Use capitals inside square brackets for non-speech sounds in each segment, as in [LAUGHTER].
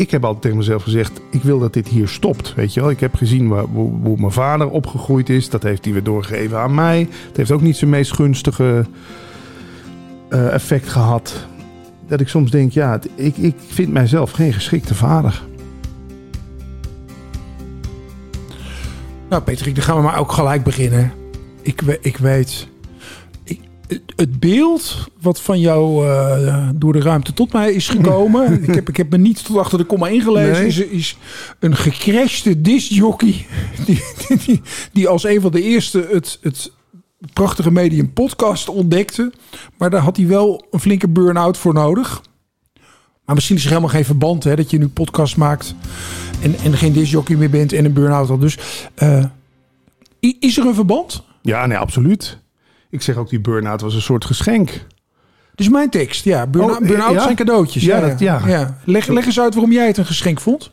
ik heb altijd tegen mezelf gezegd: ik wil dat dit hier stopt. Weet je wel, ik heb gezien waar, hoe, mijn vader opgegroeid is. Dat heeft hij weer doorgegeven aan mij. Het heeft ook niet zijn meest gunstige eh, effect gehad. Dat ik soms denk: ja, ik, ik vind mijzelf geen geschikte vader. Nou, Patrick, dan gaan we maar ook gelijk beginnen. Ik, ik weet. Het- beeld wat van jou eh, door de ruimte tot mij is gekomen. [LAUGHS] ik, heb, ik heb me niet tot achter de komma ingelezen. Nee. Is, is een gecrashte discjockey. [LAUGHS] Die, die, die, die als een van de eerste het, het prachtige medium podcast ontdekte. Maar daar had hij wel een flinke burn-out voor nodig. Maar misschien is er helemaal geen verband hè, dat je nu podcast maakt en, en geen discjockey meer bent en een burn-out had. Dus eh, is er een verband? Ja, nee, absoluut. Ik zeg ook, die burn-out was een soort geschenk. Dus mijn tekst, ja. Burn-out Oh, burn-out ja? zijn cadeautjes. Ja, dat- ja. Leg, leg eens uit waarom jij het een geschenk vond.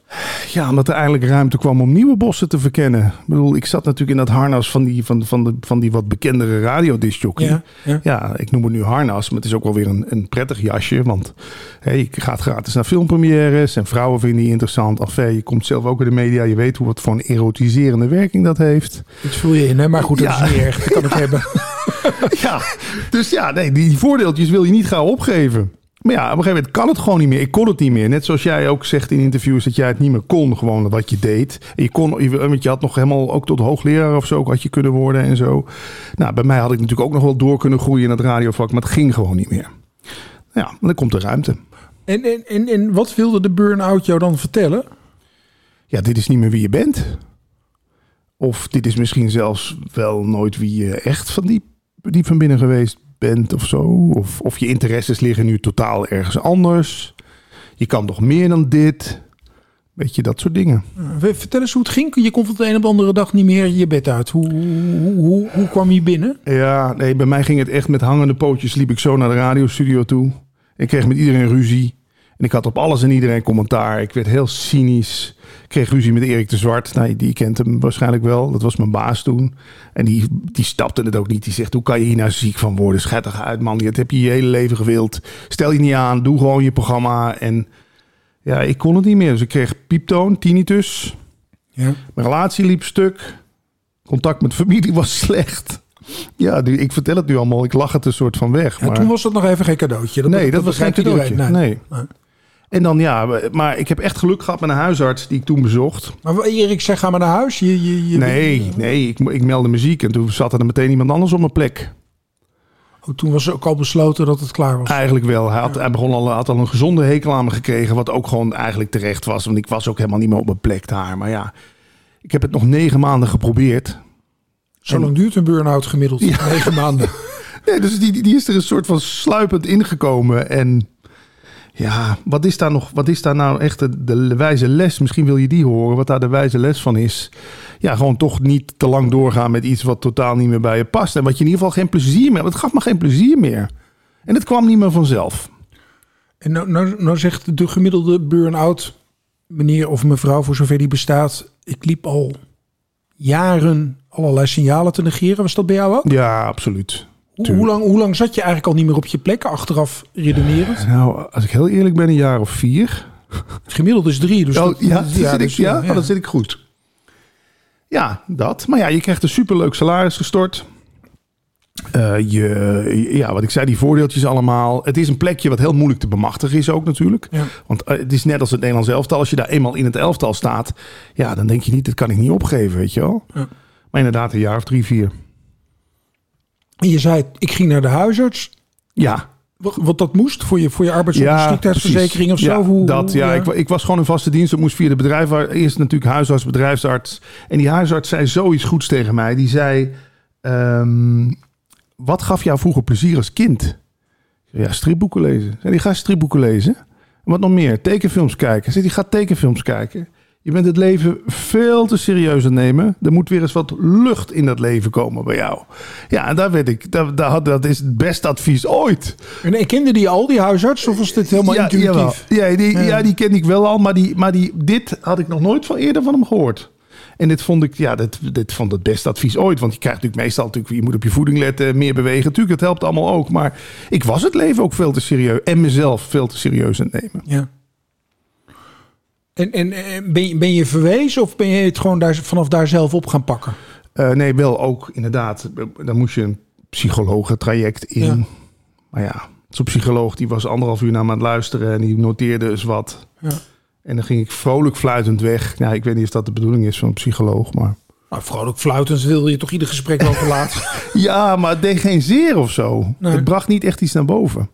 Ja, omdat er eigenlijk ruimte kwam om nieuwe bossen te verkennen. Ik bedoel, ik zat natuurlijk in dat harnas van die, van, van de, van die wat bekendere radiodiscjockey. Ja, ja. Ja, ik noem het nu harnas, maar het is ook wel weer een, een prettig jasje. Want je gaat gratis naar filmpremières en vrouwen vinden die interessant. Enfin, je komt zelf ook in de media, je weet hoe wat voor een erotiserende werking dat heeft. Dat vul je in, hè? maar goed, dat Ja. is niet erg. Dat kan ik [LAUGHS] hebben. [LAUGHS] Ja, dus ja, nee, die voordeeltjes wil je niet gauw opgeven. Maar ja, op een gegeven moment kan het gewoon niet meer. Ik kon het niet meer. Net zoals jij ook zegt in interviews dat jij het niet meer kon, gewoon wat je deed. En je kon, je- want je had nog helemaal ook tot hoogleraar of zo had je kunnen worden en zo. Nou, bij mij had ik natuurlijk ook nog wel door kunnen groeien in het radiovak, maar het ging gewoon niet meer. Ja, dan komt er ruimte. En, en, en, en wat wilde de burn-out jou dan vertellen? Ja, dit is niet meer wie je bent. Of dit is misschien zelfs wel nooit wie je echt van die, diep van binnen geweest bent of zo. Of, of je interesses liggen nu totaal ergens anders. Je kan nog meer dan dit. Weet je, dat soort dingen. Eh, Vertel eens hoe het ging. Je kon van de een op de andere dag niet meer je bed uit. Hoe, hoe, hoe, hoe kwam je binnen? Ja, nee, bij mij ging het echt met hangende pootjes. Liep ik zo naar de radiostudio toe. Ik kreeg met iedereen ruzie. En ik had op alles en iedereen commentaar. Ik werd heel cynisch. Ik kreeg ruzie met Erik de Zwart. Nou, die kent hem waarschijnlijk wel. Dat was mijn baas toen. En die, die stapte het ook niet. Die zegt, hoe kan je hier nou ziek van worden? Schettig uit, man. Dat heb je je hele leven gewild. Stel je niet aan. Doe gewoon je programma. En ja, ik kon het niet meer. Dus ik kreeg pieptoon, tinnitus. Ja. Mijn relatie liep stuk. Contact met familie was slecht. Ja, ik vertel het nu allemaal. Ik lach het een soort van weg. Ja, maar... toen was dat nog even geen cadeautje. nee, dat, was geen cadeautje. Nee. En dan ja, maar ik heb echt geluk gehad met een huisarts die ik toen bezocht. Maar Erik zei, ga maar naar huis. Je, je, je, Nee, nee, ik, ik meldde muziek en toen zat er meteen iemand anders op mijn plek. Oh, toen was ook al besloten dat het klaar was. Eigenlijk wel. Hij had, hij begon al, had al een gezonde hekel aan me gekregen, wat ook gewoon eigenlijk terecht was. Want ik was ook helemaal niet meer op mijn plek daar. Maar ja, ik heb het nog negen maanden geprobeerd. Zo lang duurt een burn-out gemiddeld. Negen maanden. [LAUGHS] Nee, dus die, die is er een soort van sluipend ingekomen. En ja, wat is daar nog? Wat is daar nou echt de, de wijze les? Misschien wil je die horen, wat daar de wijze les van is. Ja, gewoon toch niet te lang doorgaan met iets wat totaal niet meer bij je past. En wat je in ieder geval geen plezier meer. Het gaf me geen plezier meer. En het kwam niet meer vanzelf. En nou, nou, nou zegt de gemiddelde burn-out meneer of mevrouw, voor zover die bestaat. Ik liep al jaren allerlei signalen te negeren. Was dat bij jou ook? Ja, absoluut. Hoe, hoe, lang, hoe lang zat je eigenlijk al niet meer op je plek, achteraf redenerend? Nou, als ik heel eerlijk ben, een jaar of vier. Gemiddeld is drie. Dus Oh, dat- ja, dan zit ik, dus, ja, oh, dan zit ik goed. Ja, dat. Maar ja, je krijgt een superleuk salaris gestort. Eh, je, ja, wat ik zei, die voordeeltjes allemaal. Het is een plekje wat heel moeilijk te bemachtigen is ook natuurlijk. Ja. Want eh, het is net als het Nederlands elftal. Als je daar eenmaal in het elftal staat, ja, dan denk je niet, dat kan ik niet opgeven, weet je wel. Ja. Maar inderdaad, een jaar of drie, vier. En je zei, ik ging naar de huisarts. Ja, Wat, dat moest voor je, voor je arbeidsongeschiktheidsverzekering of precies. zo? Ja, Hoe, dat, ja, Ik, ik was gewoon een vaste dienst. Dat moest via de bedrijf. Eerst natuurlijk huisarts, bedrijfsarts. En die huisarts zei zoiets goeds tegen mij. Die zei, ehm, wat gaf jou vroeger plezier als kind? Ja, stripboeken lezen. Zei die, ga stripboeken lezen. En wat nog meer? Tekenfilms kijken. Zei die, ga tekenfilms kijken. Je bent het leven veel te serieus aan het nemen. Er moet weer eens wat lucht in dat leven komen bij jou. Ja, en daar werd ik. Daar, had- dat is het beste advies ooit. En, en kende die al, die huisarts? Of was dit helemaal intuïtief? Ja, die, ja. die ken ik wel al, maar, die, maar die, dit had ik nog nooit van eerder van hem gehoord. En dit vond ik, ja, dit, dit vond het beste advies ooit. Want je krijgt natuurlijk meestal natuurlijk, je moet op je voeding letten, meer bewegen. Natuurlijk, het helpt allemaal ook. Maar ik was het leven ook veel te serieus en mezelf veel te serieus aan het nemen. Ja. En, en, en ben, je, ben je verwezen of ben je het gewoon daar, vanaf daar zelf op gaan pakken? Eh, nee, wel ook inderdaad. Dan moest je een psychologentraject in. Ja. Maar ja, zo'n psycholoog die was anderhalf uur naar me aan het luisteren en die noteerde eens wat. Ja. En dan ging ik vrolijk fluitend weg. Ja, ik weet niet of dat de bedoeling is van een psycholoog, maar... Nou, vrolijk fluitend wil je toch ieder gesprek wel verlaten. [LAUGHS] Ja, maar het deed geen zeer of zo. Nee. Het bracht niet echt iets naar boven.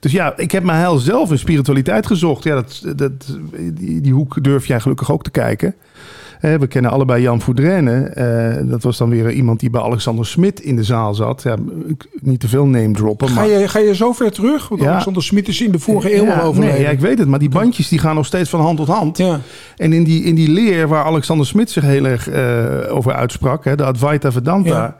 Dus ja, ik heb mijn heil zelf in spiritualiteit gezocht. Ja, dat, dat, die, die hoek durf jij gelukkig ook te kijken. We kennen allebei Jan Voudrenne. Eh, dat was dan weer iemand die bij Alexander Smit in de zaal zat. Ja, niet te veel name droppen. Ga maar... je, ga je zo ver terug? Want Ja. Alexander Smit is in de vorige eeuw Ja, al overleden. Nee, ja, ik weet het. Maar die bandjes die gaan nog steeds van hand tot hand. Ja. En in die, in die leer waar Alexander Smit zich heel erg eh, over uitsprak, hè, de Advaita Vedanta, Ja.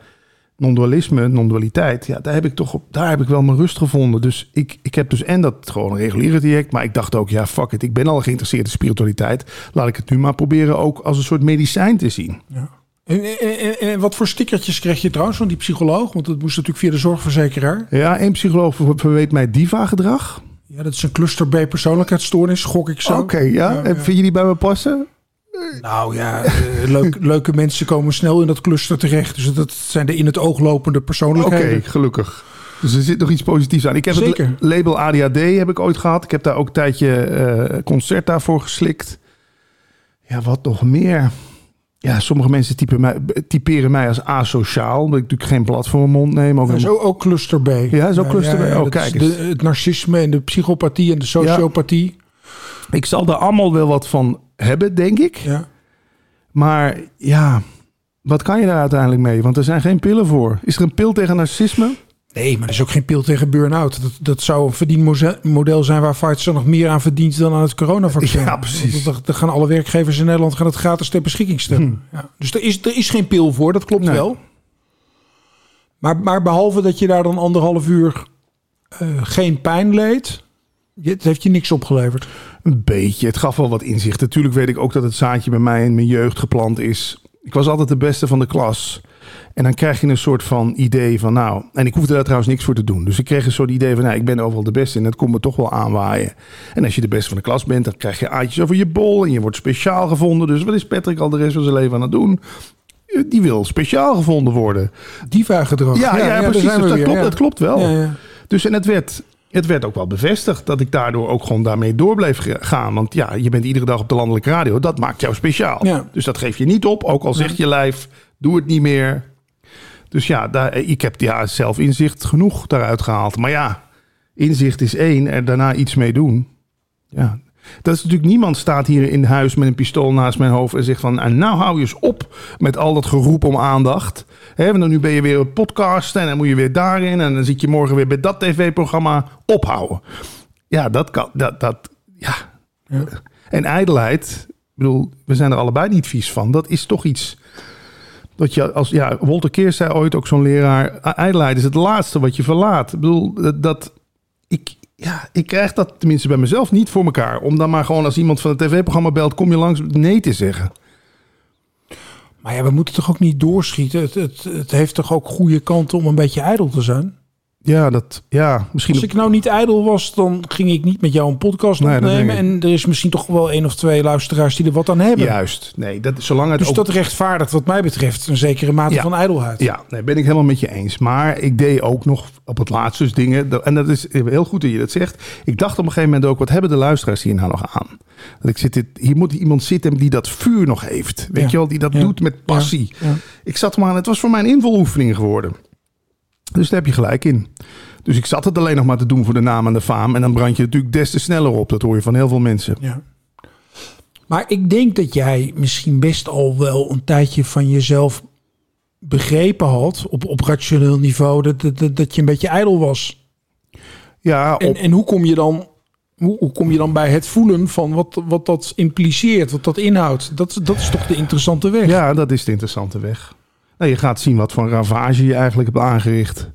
Non-dualisme, non-dualiteit, ja, daar heb ik toch op, daar heb ik wel mijn rust gevonden. Dus ik, ik heb dus en dat gewoon een reguliere traject, maar ik dacht ook, ja, fuck it, ik ben al geïnteresseerd in spiritualiteit. Laat ik het nu maar proberen ook als een soort medicijn te zien. Ja. En, en, en, wat voor stickertjes kreeg je trouwens van die psycholoog? Want dat moest natuurlijk via de zorgverzekeraar. Ja, één psycholoog ver- verweet mij diva-gedrag. Ja, dat is een cluster B persoonlijkheidsstoornis, gok ik zo. Oké, ja. Ja, En ja. Vind je die bij me passen? Nou ja, eh, leuk, [LAUGHS] leuke mensen komen snel in dat cluster terecht. Dus dat zijn de in het oog lopende Oké, persoonlijkheden. gelukkig. Dus er zit nog iets positiefs aan. Ik heb Zeker. het la- label ADHD heb ik ooit gehad. Ik heb daar ook een tijdje eh concert daarvoor geslikt. Ja, wat nog meer? Ja, sommige mensen typen mij, typeren mij als asociaal. Omdat ik natuurlijk geen blad voor mijn mond neem. Ook Dat een- ook, cluster B. Ja, ook cluster B. Oh, dat kijk eens. de, het narcisme en de psychopathie en de sociopathie. Ik zal daar allemaal wel wat van hebben, denk ik. Ja. Maar ja, wat kan je daar uiteindelijk mee? Want er zijn geen pillen voor. Is er een pil tegen narcisme? Nee, maar er is ook geen pil tegen burn-out. Dat, dat zou een verdienmodel zijn waar Pfizer nog meer aan verdient dan aan het coronavaccin. Ja, precies. Want Dan gaan alle werkgevers in Nederland gaan het gratis ter beschikking stellen. Ja. Dus er is, er is geen pil voor, dat klopt Nee. wel. Maar, maar behalve dat je daar dan anderhalf uur eh, geen pijn leed, het heeft je niks opgeleverd. Een beetje. Het gaf wel wat inzicht. Natuurlijk weet ik ook dat het zaadje bij mij in mijn jeugd geplant is. Ik was altijd de beste van de klas. En dan krijg je een soort van idee van nou... En ik hoefde daar trouwens niks voor te doen. Dus ik kreeg een soort idee van nou, ik ben overal de beste. En dat komt me toch wel aanwaaien. En als je de beste van de klas bent, dan krijg je aatjes over je bol. En je wordt speciaal gevonden. Dus wat is Patrick al de rest van zijn leven aan het doen? Die wil speciaal gevonden worden. Diva-gedrag. Ja, ja, daar precies. Dus dat, weer, klopt, ja. dat klopt wel. Ja, ja. Dus en het werd, het werd ook wel bevestigd dat ik daardoor ook gewoon daarmee door bleef gaan. Want ja, je bent iedere dag op de landelijke radio. Dat maakt jou speciaal. Ja. Dus dat geef je niet op. Ook al zegt je lijf, doe het niet meer. Dus ja, daar, ik heb ja, zelf inzicht genoeg daaruit gehaald. Maar ja, inzicht is één. Er daarna iets mee doen. Ja. Dat is natuurlijk niemand staat hier in huis met een pistool naast mijn hoofd en zegt van "Ah, nou hou je eens op met al dat geroep om aandacht. Want nu ben je weer een podcast en dan moet je weer daarin en dan zit je morgen weer bij dat tv-programma ophouden. Ja, dat kan. Dat, dat, ja. En ijdelheid, ik bedoel, we zijn er allebei niet vies van. Dat is toch iets dat je als ja, Walter Keers zei ooit ook zo'n leraar, ijdelheid is het laatste wat je verlaat. Ik bedoel dat, dat ik ja, ik krijg dat tenminste bij mezelf niet voor elkaar. Om dan maar gewoon als iemand van het tv-programma belt, kom je langs nee te zeggen. Maar ja, we moeten toch ook niet doorschieten. Het, het, het heeft toch ook goede kanten om een beetje ijdel te zijn. Ja, dat ja, misschien. Als ik nou niet ijdel was, dan ging ik niet met jou een podcast Nee, opnemen. En er is misschien toch wel één of twee luisteraars die er wat aan hebben. Juist. Nee, dat zolang het Dus ook dat rechtvaardigt wat mij betreft een zekere mate Ja. van ijdelheid. Ja, nee, ben ik helemaal met je eens. Maar ik deed ook nog op het laatst dus dingen. En dat is heel goed dat je dat zegt. Ik dacht op een gegeven moment ook, wat hebben de luisteraars hier nou nog aan? Dat ik zit dit, hier moet iemand zitten die dat vuur nog heeft. Weet Ja. je wel, die dat Ja. doet met passie. Ik zat maar aan, het was voor mij een invuloefening geworden. Dus daar heb je gelijk in. Dus ik zat het alleen nog maar te doen voor de naam en de faam. En dan brand je natuurlijk des te sneller op. Dat hoor je van heel veel mensen. Ja. Maar ik denk dat jij misschien best al wel een tijdje van jezelf begrepen had op, op rationeel niveau dat, dat, dat, dat je een beetje ijdel was. Ja, op, En, en hoe kom je dan hoe, hoe kom je dan bij het voelen van wat, wat dat impliceert, wat dat inhoudt? Dat, dat is toch de interessante weg. Ja, dat is de interessante weg. Nou, je gaat zien wat voor ravage je eigenlijk hebt aangericht.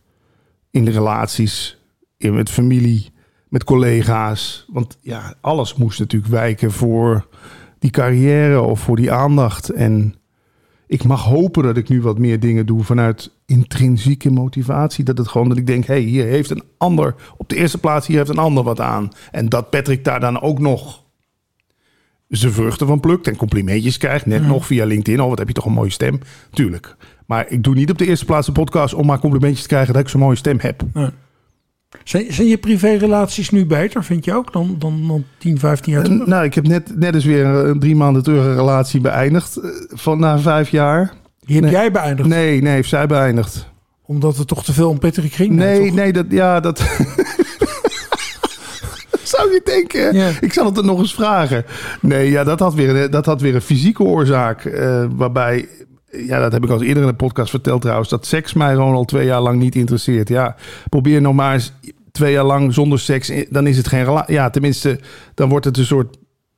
In de relaties, in met familie, met collega's. Want ja, alles moest natuurlijk wijken voor die carrière of voor die aandacht. En ik mag hopen dat ik nu wat meer dingen doe vanuit intrinsieke motivatie. Dat het gewoon dat ik denk, hé, hey, hier heeft een ander, op de eerste plaats hier heeft een ander wat aan. En dat Patrick daar dan ook nog zijn vruchten van plukt en complimentjes krijgt. Net nog via LinkedIn. Oh, wat heb je toch een mooie stem. Tuurlijk. Maar ik doe niet op de eerste plaats een podcast om maar complimentjes te krijgen dat ik zo'n mooie stem heb. Zijn, zijn je privérelaties nu beter, vind je ook, dan, dan, dan 10, 15 jaar terug? Nou, ik heb net, net eens weer een drie maanden terug een relatie beëindigd. eh, Van na vijf jaar. Die heb nee. jij beëindigd, Nee, nee, heeft zij beëindigd. omdat het toch te veel om Patrick ging? Nee, toch? nee, dat, ja, dat... [LAUGHS] Zou je denken? Ja. Ik zal het er nog eens vragen. Nee, ja, dat had weer, dat had weer een fysieke oorzaak. eh, waarbij, ja, dat heb ik al eerder in de podcast verteld trouwens, dat seks mij gewoon al twee jaar lang niet interesseert. Ja, probeer nou maar eens twee jaar lang zonder seks, eh, dan is het geen relatie. Ja, tenminste, dan wordt het een soort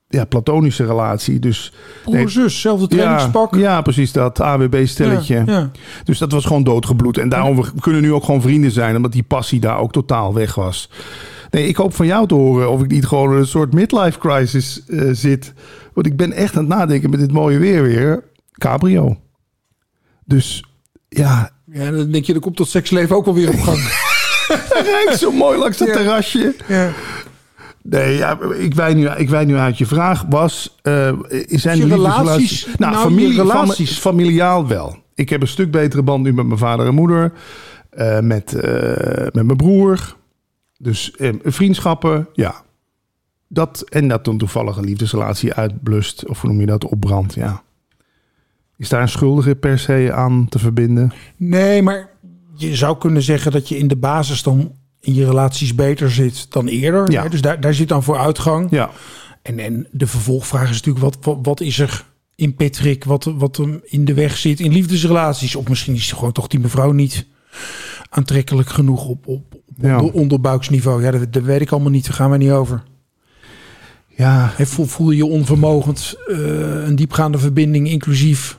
ja, platonische relatie. Dus Broer, zus, zelfde trainingspak. ja, ja, precies dat. AWB-stelletje. Ja, ja. Dus dat was gewoon doodgebloed. En daarom we kunnen nu ook gewoon vrienden zijn, omdat die passie daar ook totaal weg was. Nee, ik hoop van jou te horen of ik niet gewoon in een soort midlife crisis eh, zit. Want ik ben echt aan het nadenken met dit mooie weer weer. Cabrio. Dus ja, Ja, dan denk je, dan komt dat seksleven ook wel weer op gang. [LAUGHS] kijk zo mooi langs dat Ja. terrasje. ja. Nee, ja, ik wijd nu, ik nu uit je vraag. Was, eh zijn Je er relaties? Nou, Nou, familie, relaties. fami- familiaal wel. Ik heb een stuk betere band nu met mijn vader en moeder. eh, met, eh, met mijn broer. Dus eh, vriendschappen, ja. Dat, en dat een toevallige liefdesrelatie uitblust. Of hoe noem je dat? Opbrandt, ja. Is daar een schuldige per se aan te verbinden? Nee, maar je zou kunnen zeggen dat je in de basis dan in je relaties beter zit dan eerder. Ja. hè? Dus daar, daar zit dan vooruitgang. Ja. En, en de vervolgvraag is natuurlijk, wat, wat, wat is er in Patrick wat, wat hem in de weg zit in liefdesrelaties? Of misschien is gewoon toch die mevrouw niet aantrekkelijk genoeg op, op, op Ja. onder- onderbuiksniveau. Ja, dat, dat weet ik allemaal niet, daar gaan we niet over. Ja, voel, voel je je onvermogend eh, een diepgaande verbinding, inclusief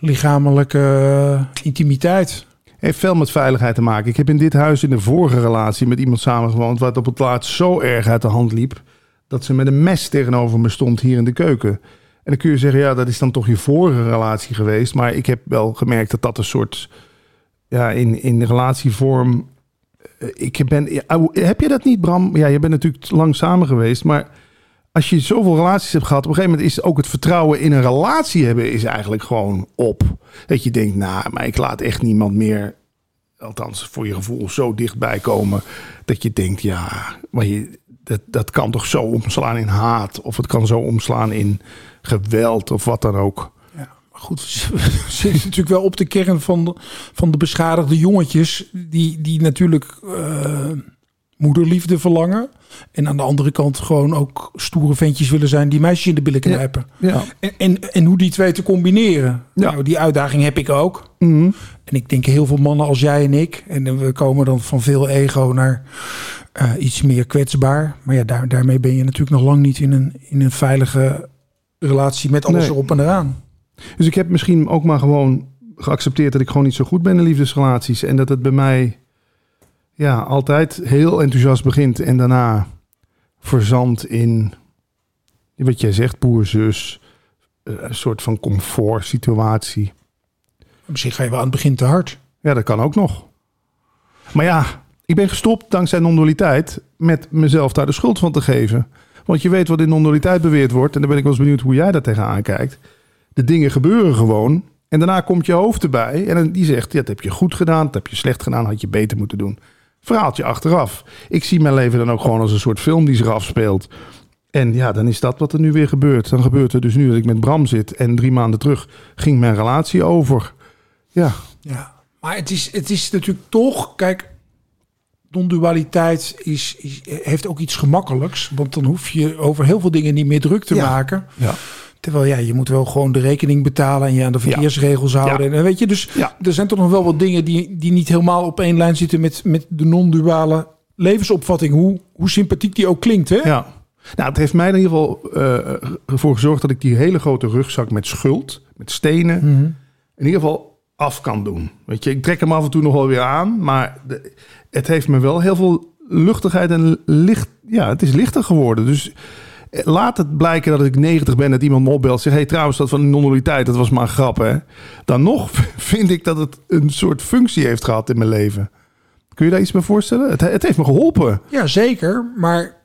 lichamelijke eh, intimiteit? heeft veel met veiligheid te maken. Ik heb in dit huis in de vorige relatie met iemand samengewoond... wat op het laatst zo erg uit de hand liep... dat ze met een mes tegenover me stond hier in de keuken. En dan kun je zeggen, ja, dat is dan toch je vorige relatie geweest. Maar ik heb wel gemerkt dat dat een soort... ja, in, in relatievorm... eh, Ik ben, heb je dat niet, Bram? Ja, je bent natuurlijk lang samen geweest, maar... Als je zoveel relaties hebt gehad, op een gegeven moment is ook het vertrouwen in een relatie hebben is eigenlijk gewoon op. Dat je denkt, nou, maar ik laat echt niemand meer, althans voor je gevoel, zo dichtbij komen. Dat je denkt, ja, maar je, dat, dat kan toch zo omslaan in haat. Of het kan zo omslaan in geweld of wat dan ook. Goed, [LAUGHS] zitten natuurlijk wel op de kern van de, van de beschadigde jongetjes. Die, die natuurlijk eh, moederliefde verlangen. En aan de andere kant gewoon ook stoere ventjes willen zijn die meisjes in de billen knijpen. Ja. En, en, en hoe die twee te combineren. Ja. Nou, die uitdaging heb ik ook. Mhm. En ik denk heel veel mannen als jij en ik. En we komen dan van veel ego naar eh, iets meer kwetsbaar. Maar ja, daar, daarmee ben je natuurlijk nog lang niet in een, in een veilige relatie met alles Nee. erop en eraan. Dus ik heb misschien ook maar gewoon geaccepteerd dat ik gewoon niet zo goed ben in liefdesrelaties. En dat het bij mij ja, altijd heel enthousiast begint en daarna verzandt in wat jij zegt, boer, zus. eh, Een soort van comfort situatie. Misschien ga je wel aan het begin te hard. Ja, dat kan ook nog. Maar ja, ik ben gestopt dankzij non-dualiteit met mezelf daar de schuld van te geven. Want je weet wat in non-dualiteit beweerd wordt. En dan ben ik wel eens benieuwd hoe jij daar tegenaan kijkt. De dingen gebeuren gewoon. En daarna komt je hoofd erbij. En die zegt, ja, dat heb je goed gedaan. Dat heb je slecht gedaan. Had je beter moeten doen. Verhaaltje achteraf. Ik zie mijn leven dan ook gewoon als een soort film die zich afspeelt. En ja, dan is dat wat er nu weer gebeurt. Dan gebeurt er dus nu dat ik met Bram zit. En drie maanden terug ging mijn relatie over. Ja, Ja. Maar het is, het is natuurlijk toch, kijk, non-dualiteit is, is, heeft ook iets gemakkelijks. Want dan hoef je over heel veel dingen niet meer druk te Ja. maken. ja. Terwijl ja, je moet wel gewoon de rekening betalen en je aan de verkeersregels houden. En weet je, dus Ja. er zijn toch nog wel wat dingen die, die niet helemaal op één lijn zitten met, met de non-duale levensopvatting. Hoe, hoe sympathiek die ook klinkt, hè? Ja. Nou, het heeft mij in ieder geval eh, ervoor gezorgd dat ik die hele grote rugzak met schuld, met stenen, in ieder geval af kan doen. Weet je, ik trek hem af en toe nog wel weer aan, maar de- het heeft me wel heel veel luchtigheid en licht. Ja, het is lichter geworden. Dus laat het blijken dat ik 90 ben, dat iemand me opbelt, zegt: hey, trouwens, dat van de non-dualiteit, dat was maar een grap, hè? Dan nog [LAUGHS] vind ik dat het een soort functie heeft gehad in mijn leven. Kun je daar iets bij voorstellen? Het, het heeft me geholpen. Ja, zeker. Maar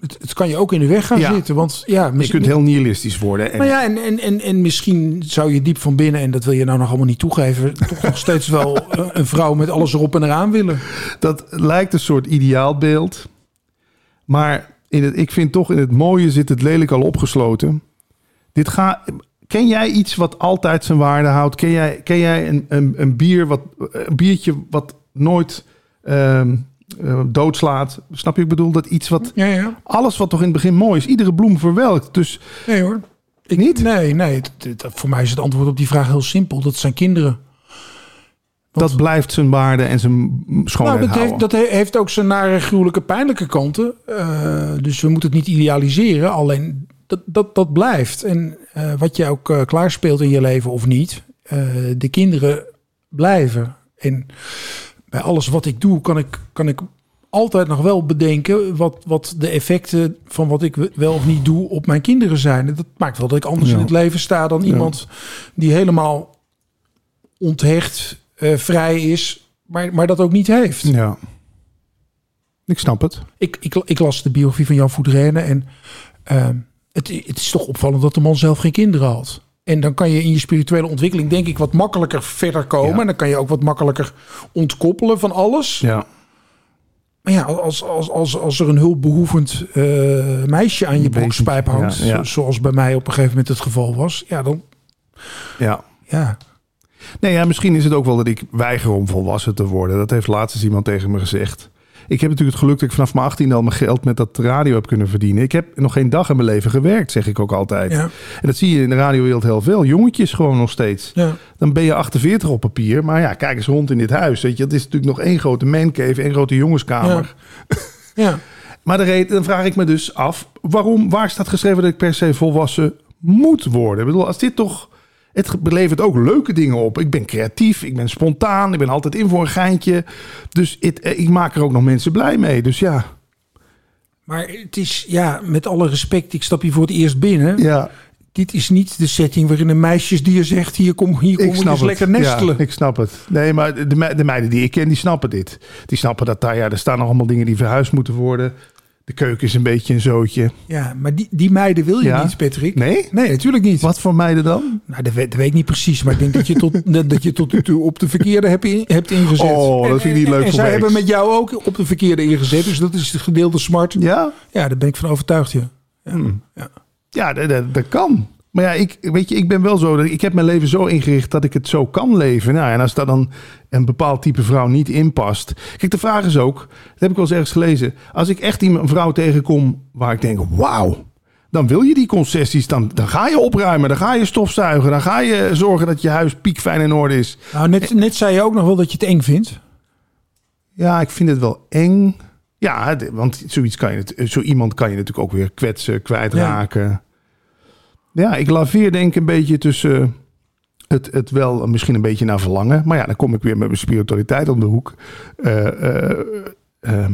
het, het kan je ook in de weg gaan Ja. zitten. Want ja, Je kunt heel nihilistisch worden. En nou ja, en, en, en, en misschien zou je diep van binnen, en dat wil je nou nog allemaal niet toegeven, [LAUGHS] toch nog steeds wel een vrouw met alles erop en eraan willen. Dat lijkt een soort ideaalbeeld. Maar in het, ik vind toch in het mooie zit het lelijk al opgesloten. Dit ga, ken jij iets wat altijd zijn waarde houdt? Ken jij, ken jij een, een, een, bier wat, een biertje wat nooit ehm, eh, doodslaat? Snap je? Ik bedoel dat iets wat... Ja, ja. Alles wat toch in het begin mooi is. Iedere bloem verwelkt. Dus Nee hoor. Ik, Niet? Nee, nee. Het- het- voor mij is het antwoord op die vraag heel simpel. Dat zijn kinderen. Dat blijft zijn waarde en zijn schoonheid Nou, dat, heeft, dat ook zijn nare, gruwelijke, pijnlijke kanten. Eh, dus we moeten het niet idealiseren. Alleen dat, dat, dat blijft. En eh, wat je ook eh, klaarspeelt in je leven of niet. de kinderen blijven. En bij alles wat ik doe, kan ik, kan ik altijd nog wel bedenken wat, wat de effecten van wat ik wel of niet doe op mijn kinderen zijn. En Dat maakt wel dat ik anders Ja. in het leven sta dan iemand die helemaal onthecht, eh, vrij is, maar, maar dat ook niet heeft. Ja. Ik snap het. Ik, ik, ik las de biografie van Jan Voudrenne en ehm, het, het is toch opvallend dat de man zelf geen kinderen had. En dan kan je in je spirituele ontwikkeling denk ik wat makkelijker verder komen. Ja. En dan kan je ook wat makkelijker ontkoppelen van alles. Ja. Maar ja, als, als, als, als er een hulpbehoevend eh, meisje aan je broekspijp hangt, ja, ja. zo- zoals bij mij op een gegeven moment het geval was, ja, dan Ja. ja. Nee, ja, misschien is het ook wel dat ik weiger om volwassen te worden. Dat heeft laatst eens iemand tegen me gezegd. Ik heb natuurlijk het geluk dat ik vanaf mijn 18 al mijn geld met dat radio heb kunnen verdienen. Ik heb nog geen dag in mijn leven gewerkt, zeg ik ook altijd. Ja. En dat zie je in de radiowereld heel veel. Jongetjes gewoon nog steeds. Ja. Dan ben je 48 op papier. Maar ja, kijk eens rond in dit huis. Weet je, het is natuurlijk nog één grote mancave, één grote jongenskamer. ja. [LAUGHS] Maar de reden, dan vraag ik me dus af, waarom, waar staat geschreven dat ik per se volwassen moet worden? Ik bedoel, als dit toch, het levert ook leuke dingen op. Ik ben creatief, ik ben spontaan, ik ben altijd in voor een geintje. Dus eh, ik maak er ook nog mensen blij mee. Dus ja, Maar het is, ja, met alle respect, ik stap hier voor het eerst binnen. ja Dit is niet de setting waarin een meisjesdier zegt, hier kom, hier kom ik ik snap eens het. lekker nestelen. Ja, ik snap het. Nee, maar de, me- de meiden die ik ken, die snappen dit. Die snappen dat daar, ja, er staan nog allemaal dingen die verhuisd moeten worden. De keuken is een beetje een zootje. Ja, maar die, die meiden wil je Ja. niet, Patrick. Nee? Nee, natuurlijk niet. Wat voor meiden dan? Nou, dat weet, dat weet ik niet precies, maar ik denk dat je tot, [LAUGHS] dat je tot nu toe op de verkeerde hebt, in- hebt ingezet. Oh, dat vind ik niet En- leuk En, voor zij hebben met jou ook op de verkeerde ingezet, dus dat is het gedeelde smart. Ja? Ja, daar ben ik van overtuigd, ja. ja. Ja, dat, dat, dat kan. Maar ja, ik, weet je, ik ben wel zo. Ik heb mijn leven zo ingericht dat ik het zo kan leven. Nou, en als daar dan een bepaald type vrouw niet in past. Kijk, de vraag is ook, dat heb ik wel eens ergens gelezen. Als ik echt een vrouw tegenkom waar ik denk, wauw. Dan wil je die concessies, dan, dan ga je opruimen, dan ga je stofzuigen, dan ga je zorgen dat je huis piekfijn in orde is. Nou, net, net zei je ook nog wel dat je het eng vindt. Ja, ik vind het wel eng. Ja, want zoiets kan je, zo iemand kan je natuurlijk ook weer kwetsen, kwijtraken. Ja, ik laveer denk ik een beetje tussen het, het wel misschien een beetje naar verlangen. Maar ja, dan kom ik weer met mijn spiritualiteit om de hoek. Eh, eh, ehm,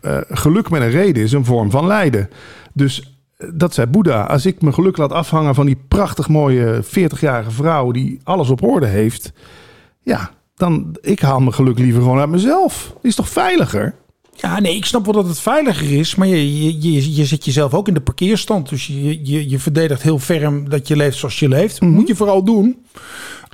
eh, geluk met een reden is een vorm van lijden. Dus dat zei Boeddha. Als ik mijn geluk laat afhangen van die prachtig mooie 40-jarige vrouw die alles op orde heeft. Ja, dan ik haal mijn geluk liever gewoon uit mezelf. Is toch veiliger? Ja, nee, ik snap wel dat het veiliger is, maar je, je, je, je zet jezelf ook in de parkeerstand. Dus je, je, je verdedigt heel ferm dat je leeft zoals je leeft. Moet je vooral doen.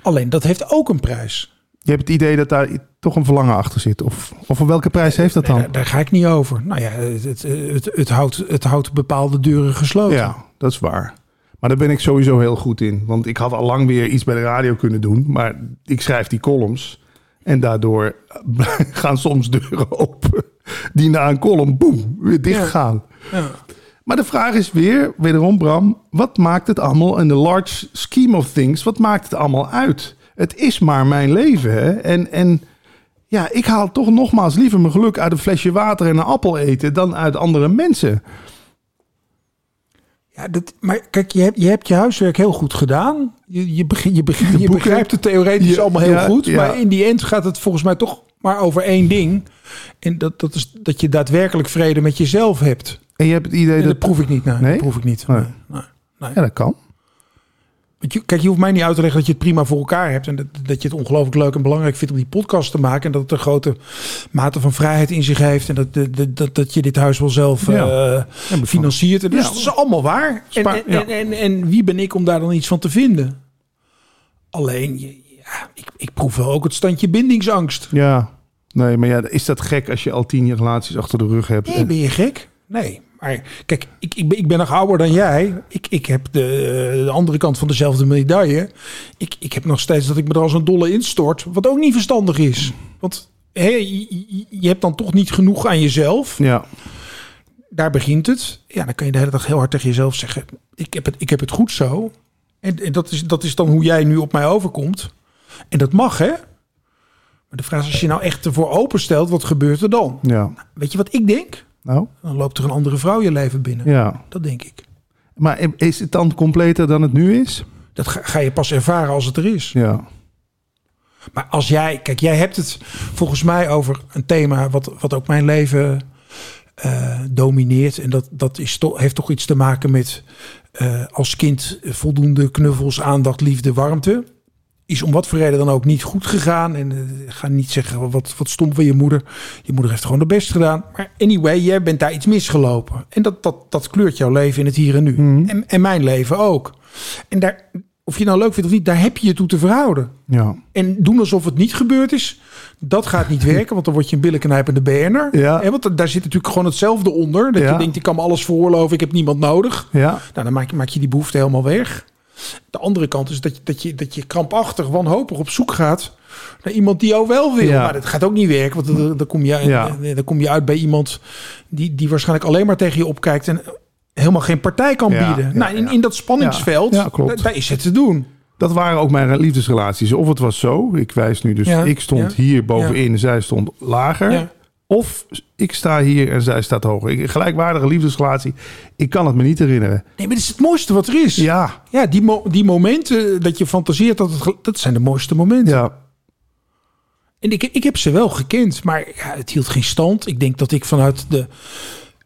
Alleen, dat heeft ook een prijs. Je hebt het idee dat daar toch een verlangen achter zit. Of, of voor welke prijs heeft dat Nee, dan? daar, daar ga ik niet over. Nou ja, het, het, het, het, houdt, het houdt bepaalde deuren gesloten. Ja, dat is waar. Maar daar ben ik sowieso heel goed in. Want ik had al lang weer iets bij de radio kunnen doen. Maar ik schrijf die columns. En daardoor [LAUGHS] gaan soms deuren open. Die na een column, boem, weer dicht Ja. gaan. Ja. Maar de vraag is weer, wederom Bram. Wat maakt het allemaal in de large scheme of things? Wat maakt het allemaal uit? Het is maar mijn leven. Hè? En, en ja, ik haal toch nogmaals liever mijn geluk uit een flesje water en een appel eten... dan uit andere mensen. Ja, dat, maar kijk, je hebt, je hebt je huiswerk heel goed gedaan. Je, je, begin, je, begin, je begrijpt het theoretisch Ja, allemaal heel ja, goed. ja. Maar in die end gaat het volgens mij toch maar over één ding. En dat, dat is dat je daadwerkelijk vrede met jezelf hebt. En je hebt het idee dat... dat proef ik niet. Nee, Nee? dat proef ik niet. Nee. Nee. Ja, dat kan. Kijk, je hoeft mij niet uit te leggen dat je het prima voor elkaar hebt. En dat, dat je het ongelooflijk leuk en belangrijk vindt om die podcast te maken. En dat het een grote mate van vrijheid in zich heeft. En dat, dat, dat, dat je dit huis wel zelf Ja. eh, financiert. En dus Ja. dat is allemaal waar. En, Spa- en, en, en, en wie ben ik om daar dan iets van te vinden? Alleen, ja, ik, ik proef wel ook het standje bindingsangst. Ja. Nee, maar ja, is dat gek als je al tien jaar relaties achter de rug hebt? Nee, ben je gek? Nee. Maar kijk, ik, ik, ben, ik ben nog ouder dan jij. Ik, ik heb de, de andere kant van dezelfde medaille. Ik, ik heb nog steeds dat ik me er als een dolle instort. Wat ook niet verstandig is. Want hé, je, je- je hebt dan toch niet genoeg aan jezelf. Ja. Daar begint het. Ja, dan kan je de hele dag heel hard tegen jezelf zeggen... ik heb het, ik heb het goed zo. En, en dat, is, dat is dan hoe jij nu op mij overkomt. En dat mag, hè? Maar de vraag is, als je nou echt ervoor openstelt... wat gebeurt er dan? Ja. Weet je wat ik denk? Nou, Dan loopt er een andere vrouw je leven binnen. ja. Dat denk ik. Maar is het dan completer dan het nu is? Dat ga, ga je pas ervaren als het er is. Ja. Maar als jij, kijk, jij hebt het volgens mij over een thema wat, wat ook mijn leven eh, domineert. En dat, dat is toch, heeft toch iets te maken met eh, als kind voldoende knuffels, aandacht, liefde, warmte. Is om wat voor reden dan ook niet goed gegaan. En eh, ga niet zeggen wat, wat stom van je moeder. Je moeder heeft gewoon de best gedaan. Maar anyway, jij bent daar iets misgelopen. En dat, dat, dat kleurt jouw leven in het hier en nu. En, en mijn leven ook. En daar, of je nou leuk vindt of niet, daar heb je je toe te verhouden. Ja. En doen alsof het niet gebeurd is, dat gaat niet [LAUGHS] werken. Want dan word je een billenknijpende BN'er. Ja. En want daar zit natuurlijk gewoon hetzelfde onder. Dat Ja. je denkt, ik kan me alles veroorloven, ik heb niemand nodig. Ja. Nou, dan maak je, maak je die behoefte helemaal weg. De andere kant is dat je, dat je, dat je krampachtig, wanhopig op zoek gaat naar iemand die jou wel wil. Ja. Maar dat gaat ook niet werken, want dan, dan, kom je, Ja. dan kom je uit bij iemand die, die waarschijnlijk alleen maar tegen je opkijkt en helemaal geen partij kan Ja, bieden. nou, in, in dat spanningsveld, daar, daar is het te doen. Dat waren ook mijn liefdesrelaties. Of het was zo, ik wijs nu dus, ik stond hier bovenin, zij stond lager. Of ik sta hier en zij staat hoger. Ik- gelijkwaardige liefdesrelatie, ik kan het me niet herinneren. Nee, maar dat is het mooiste wat er is. Ja, Ja, die, mo- die momenten dat je fantaseert, dat, het, dat zijn de mooiste momenten. ja, En ik, ik heb ze wel gekend, maar ja, het hield geen stand. Ik denk dat ik vanuit de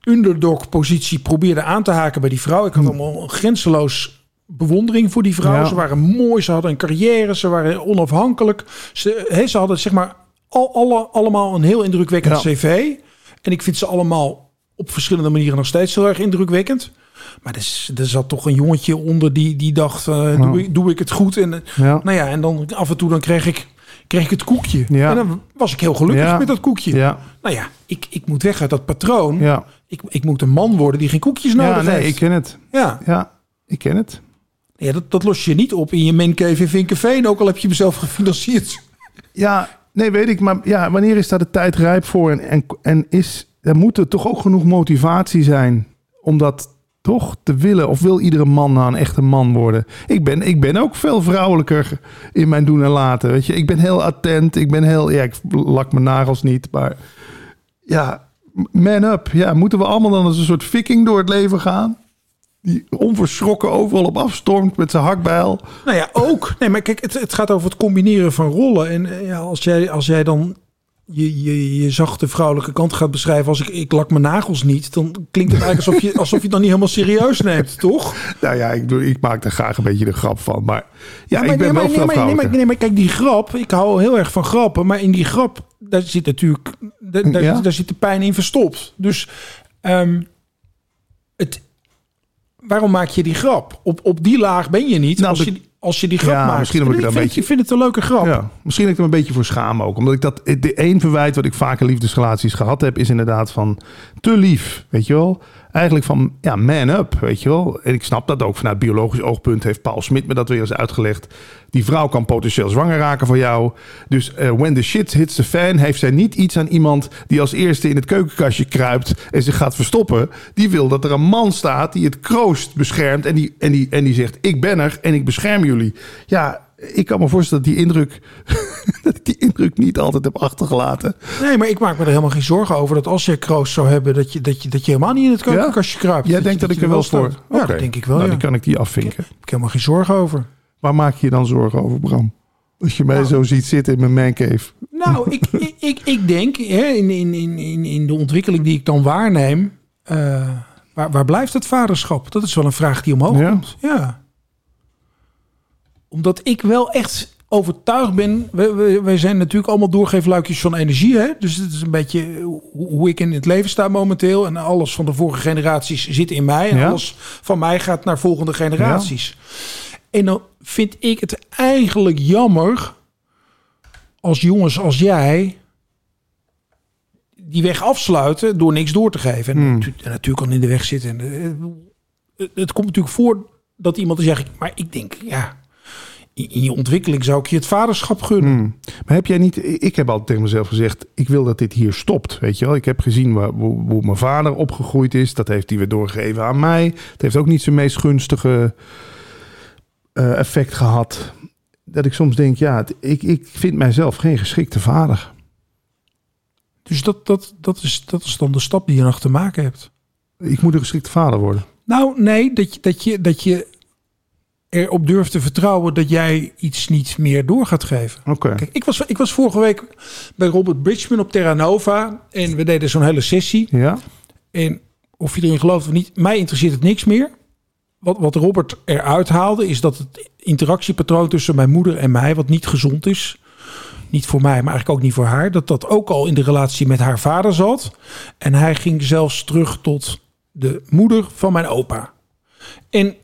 underdog-positie probeerde aan te haken bij die vrouw. Ik had allemaal een grenzeloos bewondering voor die vrouw. Ja. Ze waren mooi, ze hadden een carrière, ze waren onafhankelijk. Ze, ze hadden zeg maar al, alle, allemaal een heel indrukwekkend Ja. cv. En ik vind ze allemaal op verschillende manieren nog steeds heel erg indrukwekkend. Maar er, er zat toch een jongetje onder die, die dacht, eh, doe, ik, doe ik het goed? En, eh, ja. nou ja, en dan af en toe dan kreeg ik, kreeg ik het koekje. Ja. En dan was ik heel gelukkig met dat koekje. Ja, Nou ja, ik, ik moet weg uit dat patroon. ja. Ik, ik moet een man worden die geen koekjes nodig Ja, nee, heeft. ik ken het. Ja, Ja, ik ken het. ja dat, dat los je niet op in je mancave in Vinkenveen. Ook al heb je mezelf [LAUGHS] gefinancierd. Ja, nee, weet ik. Maar ja, wanneer is daar de tijd rijp voor? En, en, en is, er moet er toch ook genoeg motivatie zijn om dat toch te willen? Of wil iedere man nou een echte man worden? Ik ben, ik ben ook veel vrouwelijker in mijn doen en laten. Weet je, ik ben heel attent. Ik ben heel, ja, ik lak mijn nagels niet, maar ja, man up. Ja, moeten we allemaal dan als een soort viking door het leven gaan? Die onverschrokken overal op afstormt met zijn hakbijl. Nou ja, ook. Nee, maar kijk, het, het gaat over het combineren van rollen. En eh, ja, als, jij, als jij dan je, je, je zachte vrouwelijke kant gaat beschrijven als ik, ik lak mijn nagels niet, dan klinkt het eigenlijk alsof je, [LAUGHS] alsof je het dan niet helemaal serieus neemt, toch? Nou ja, ik, doe, ik maak er graag een beetje de grap van. Maar ja, maar, ik ben nee, wel nee, maar, nee, maar, vrouwelijker. nee, maar kijk, die grap, ik hou heel erg van grappen, maar in die grap, daar zit natuurlijk, daar, daar, Ja? daar zit de pijn in verstopt. Dus ehm, waarom maak je die grap? Op, op die laag ben je niet Nou, als, je, als je die grap Ja, maakt. misschien omdat ik ik, vind, beetje- ik vind het een leuke grap. Ja, misschien dat ik er een beetje voor schaam ook. Omdat ik dat... De één verwijt wat ik vaak in liefdesrelaties gehad heb... is inderdaad van te lief, weet je wel? Eigenlijk van, ja, man up, weet je wel? En ik snap dat ook vanuit biologisch oogpunt... heeft Paul Smit me dat weer eens uitgelegd. Die vrouw kan potentieel zwanger raken van jou. Dus eh, when the shit hits the fan... heeft zij niet iets aan iemand die als eerste in het keukenkastje kruipt... en zich gaat verstoppen. Die wil dat er een man staat die het kroost beschermt... en die, en die, en die zegt, ik ben er en ik bescherm jullie. Ja, ik kan me voorstellen dat die indruk, [LAUGHS] dat ik die indruk niet altijd heb achtergelaten. Nee, maar ik maak me er helemaal geen zorgen over dat als je kroost zou hebben, dat je, dat je, dat je helemaal niet in het keukenkastje kruipt. Jij je- denkt dat ik er wel voor. Ja, dat denk ik wel. Nou, ja. die kan ik die afvinken. Ik heb helemaal geen zorgen over. Waar maak je je dan zorgen over, Bram? Als je mij Nou. zo ziet zitten in mijn mancave. Nou, ik, [LAUGHS] ik, ik, ik denk hè, in, in, in, in, de ontwikkeling die ik dan waarneem, eh, waar, waar blijft het vaderschap? Dat is wel een vraag die omhoog Ja. komt. Ja. Omdat ik wel echt overtuigd ben. We, we, wij zijn natuurlijk allemaal doorgeefluikjes van energie. Hè? Dus het is een beetje hoe, ik in het leven sta momenteel. En alles van de vorige generaties zit in mij. En Ja. alles van mij gaat naar volgende generaties. En dan vind ik het eigenlijk jammer als jongens als jij die weg afsluiten door niks door te geven. En, Hmm. en natuurlijk al in de weg zitten. En, eh, het, komt natuurlijk voor dat iemand zegt, maar ik denk, ja, in, je ontwikkeling zou ik je het vaderschap gunnen. Hmm. Maar heb jij niet... Ik heb altijd tegen mezelf gezegd... ik wil dat dit hier stopt, weet je wel. Ik heb gezien waar, hoe, hoe mijn vader opgegroeid is. Dat heeft hij weer doorgegeven aan mij. Het heeft ook niet zijn meest gunstige eh, effect gehad. Dat ik soms denk, ja, ik, ik vind mijzelf geen geschikte vader. Dus dat, dat, dat, is, dat is dan de stap die je nog te maken hebt. Ik moet een geschikte vader worden. Nou, nee, dat je, dat je, dat je erop durft te vertrouwen dat jij iets niet meer door gaat geven. Oké. Kijk, ik was, ik was vorige week bij Robert Bridgman op Terra Nova en we deden zo'n hele sessie. Ja? En of je erin gelooft of niet, mij interesseert het niks meer. Wat, wat Robert eruit haalde, is dat het interactiepatroon tussen mijn moeder en mij, wat niet gezond is, niet voor mij, maar eigenlijk ook niet voor haar, dat dat ook al in de relatie met haar vader zat. En hij ging zelfs terug tot de moeder van mijn opa. En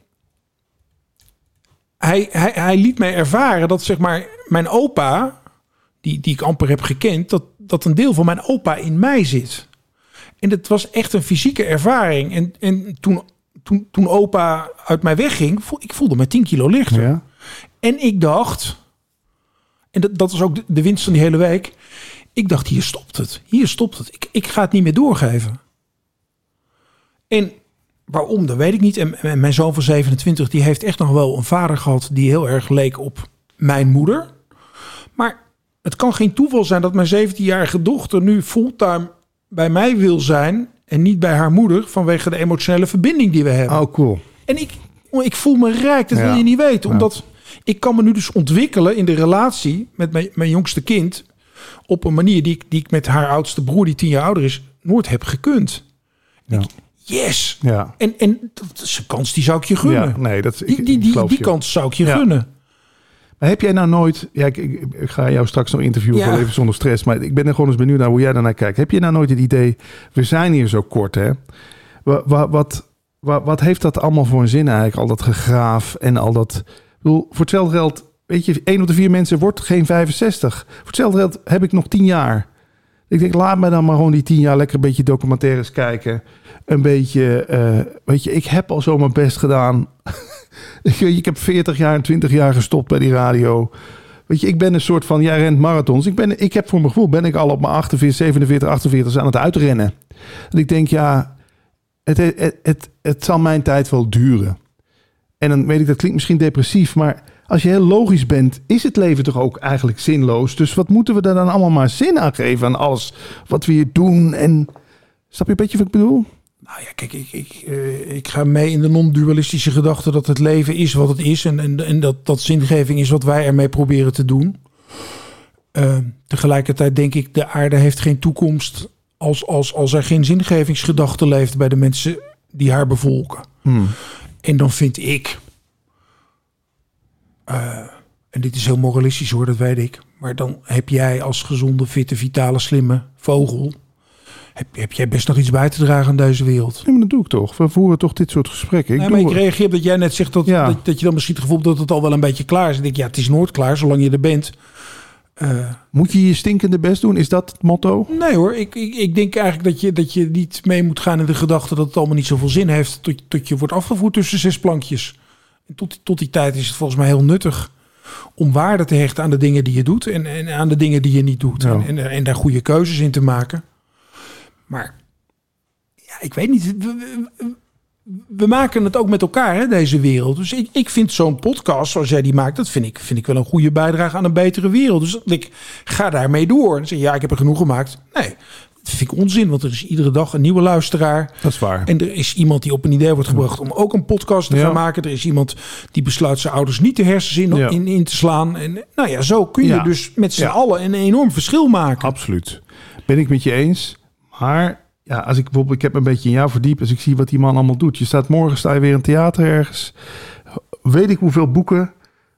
hij, hij, hij liet mij ervaren dat zeg maar mijn opa, die, die ik amper heb gekend, dat, dat een deel van mijn opa in mij zit. En het was echt een fysieke ervaring. En, en toen, toen, toen opa uit mij wegging, voel, ik voelde me 10 kilo lichter. Ja? En ik dacht, en dat, dat was ook de, de winst van die hele week. Ik dacht, hier stopt het. Hier stopt het. Ik, ik ga het niet meer doorgeven. En waarom, dat weet ik niet. En, en mijn zoon van 27, die heeft echt nog wel een vader gehad... die heel erg leek op mijn moeder. Maar het kan geen toeval zijn dat mijn 17-jarige dochter... nu fulltime bij mij wil zijn... en niet bij haar moeder... vanwege de emotionele verbinding die we hebben. Oh, cool. En ik, oh, ik voel me rijk, dat Ja. wil je niet weten. Ja. Omdat ik kan me nu dus ontwikkelen in de relatie met mijn, mijn jongste kind... op een manier die ik, die ik met haar oudste broer, die tien jaar ouder is... nooit heb gekund. Ja. Yes! Ja. En, en dat is een kans die zou ik je gunnen. Ja, nee, dat ik, die die, die, die kans zou ik je Ja. gunnen. Maar heb jij nou nooit... Ja, ik, ik, ik ga jou straks nog interviewen Ja. voor Leven Zonder Stress. Maar ik ben er gewoon eens benieuwd naar hoe jij daarnaar kijkt. Heb je nou nooit het idee... We zijn hier zo kort, hè? Wat, wat, wat, wat, heeft dat allemaal voor een zin eigenlijk? Al dat gegraaf en al dat... Ik bedoel, voor hetzelfde geld... Weet je, één op de vier mensen wordt geen 65. Voor hetzelfde geld heb ik nog 10 jaar. Ik denk, laat me dan maar gewoon die 10 jaar lekker een beetje documentaires kijken. Een beetje... eh, weet je, ik heb al zo mijn best gedaan... [LAUGHS] Ik, ik heb 40 jaar en 20 jaar gestopt bij die radio. Weet je, ik ben een soort van, jij rent marathons. Ik, ben, ik heb voor mijn gevoel, ben ik al op mijn 48, 47, 48 aan het uitrennen. En ik denk, ja, het, het, het, het zal mijn tijd wel duren. En dan weet ik, dat klinkt misschien depressief, maar als je heel logisch bent, is het leven toch ook eigenlijk zinloos. Dus wat moeten we er dan allemaal maar zin aan geven aan alles wat we hier doen? En snap je een beetje wat ik bedoel? Nou ja, kijk, ik, ik, eh, ik ga mee in de non-dualistische gedachte dat het leven is wat het is. En, en, en dat, dat zingeving is wat wij ermee proberen te doen. Eh, tegelijkertijd denk ik, de aarde heeft geen toekomst als, als, als er geen zingevingsgedachte leeft bij de mensen die haar bevolken. Hmm. En dan vind ik, eh, en dit is heel moralistisch hoor, dat weet ik. Maar dan heb jij als gezonde, fitte, vitale, slimme vogel, heb, heb jij best nog iets bij te dragen aan deze wereld. Nee, maar dat doe ik toch. We voeren toch dit soort gesprekken. Ik Nee, maar ik reageer op dat jij net zegt dat, Ja. dat, dat je dan misschien het gevoel hebt dat het al wel een beetje klaar is. Ik denk, ja, het is nooit klaar zolang je er bent. Eh, Moet je je stinkende best doen? Is dat het motto? nee hoor, ik, ik, ik denk eigenlijk dat je, dat je niet mee moet gaan in de gedachte dat het allemaal niet zoveel zin heeft. Tot, tot je wordt afgevoerd tussen zes plankjes. Tot, tot die tijd is het volgens mij heel nuttig om waarde te hechten aan de dingen die je doet. En, en aan de dingen die je niet doet. Ja. En, en, en daar goede keuzes in te maken. Maar ja, ik weet niet. We, we- we- we maken het ook met elkaar, hè, deze wereld. Dus ik, ik vind zo'n podcast zoals jij die maakt, dat vind ik, vind ik wel een goede bijdrage aan een betere wereld. Dus ik ga daarmee door. En zeg, ja, ik heb er genoeg gemaakt. Nee, vind ik onzin, want er is iedere dag een nieuwe luisteraar. Dat is waar. En er is iemand die op een idee wordt gebracht om ook een podcast te Ja. gaan maken. Er is iemand die besluit zijn ouders niet de hersens in, Ja. in, in te slaan. En nou ja, zo kun je Ja. dus met z'n allen een enorm verschil maken. Absoluut. Ben ik met je eens. Maar ja, als ik bijvoorbeeld, ik heb een beetje in jou verdiept. Als ik zie wat die man allemaal doet. Je staat morgen, sta je weer in theater ergens. Weet ik hoeveel boeken.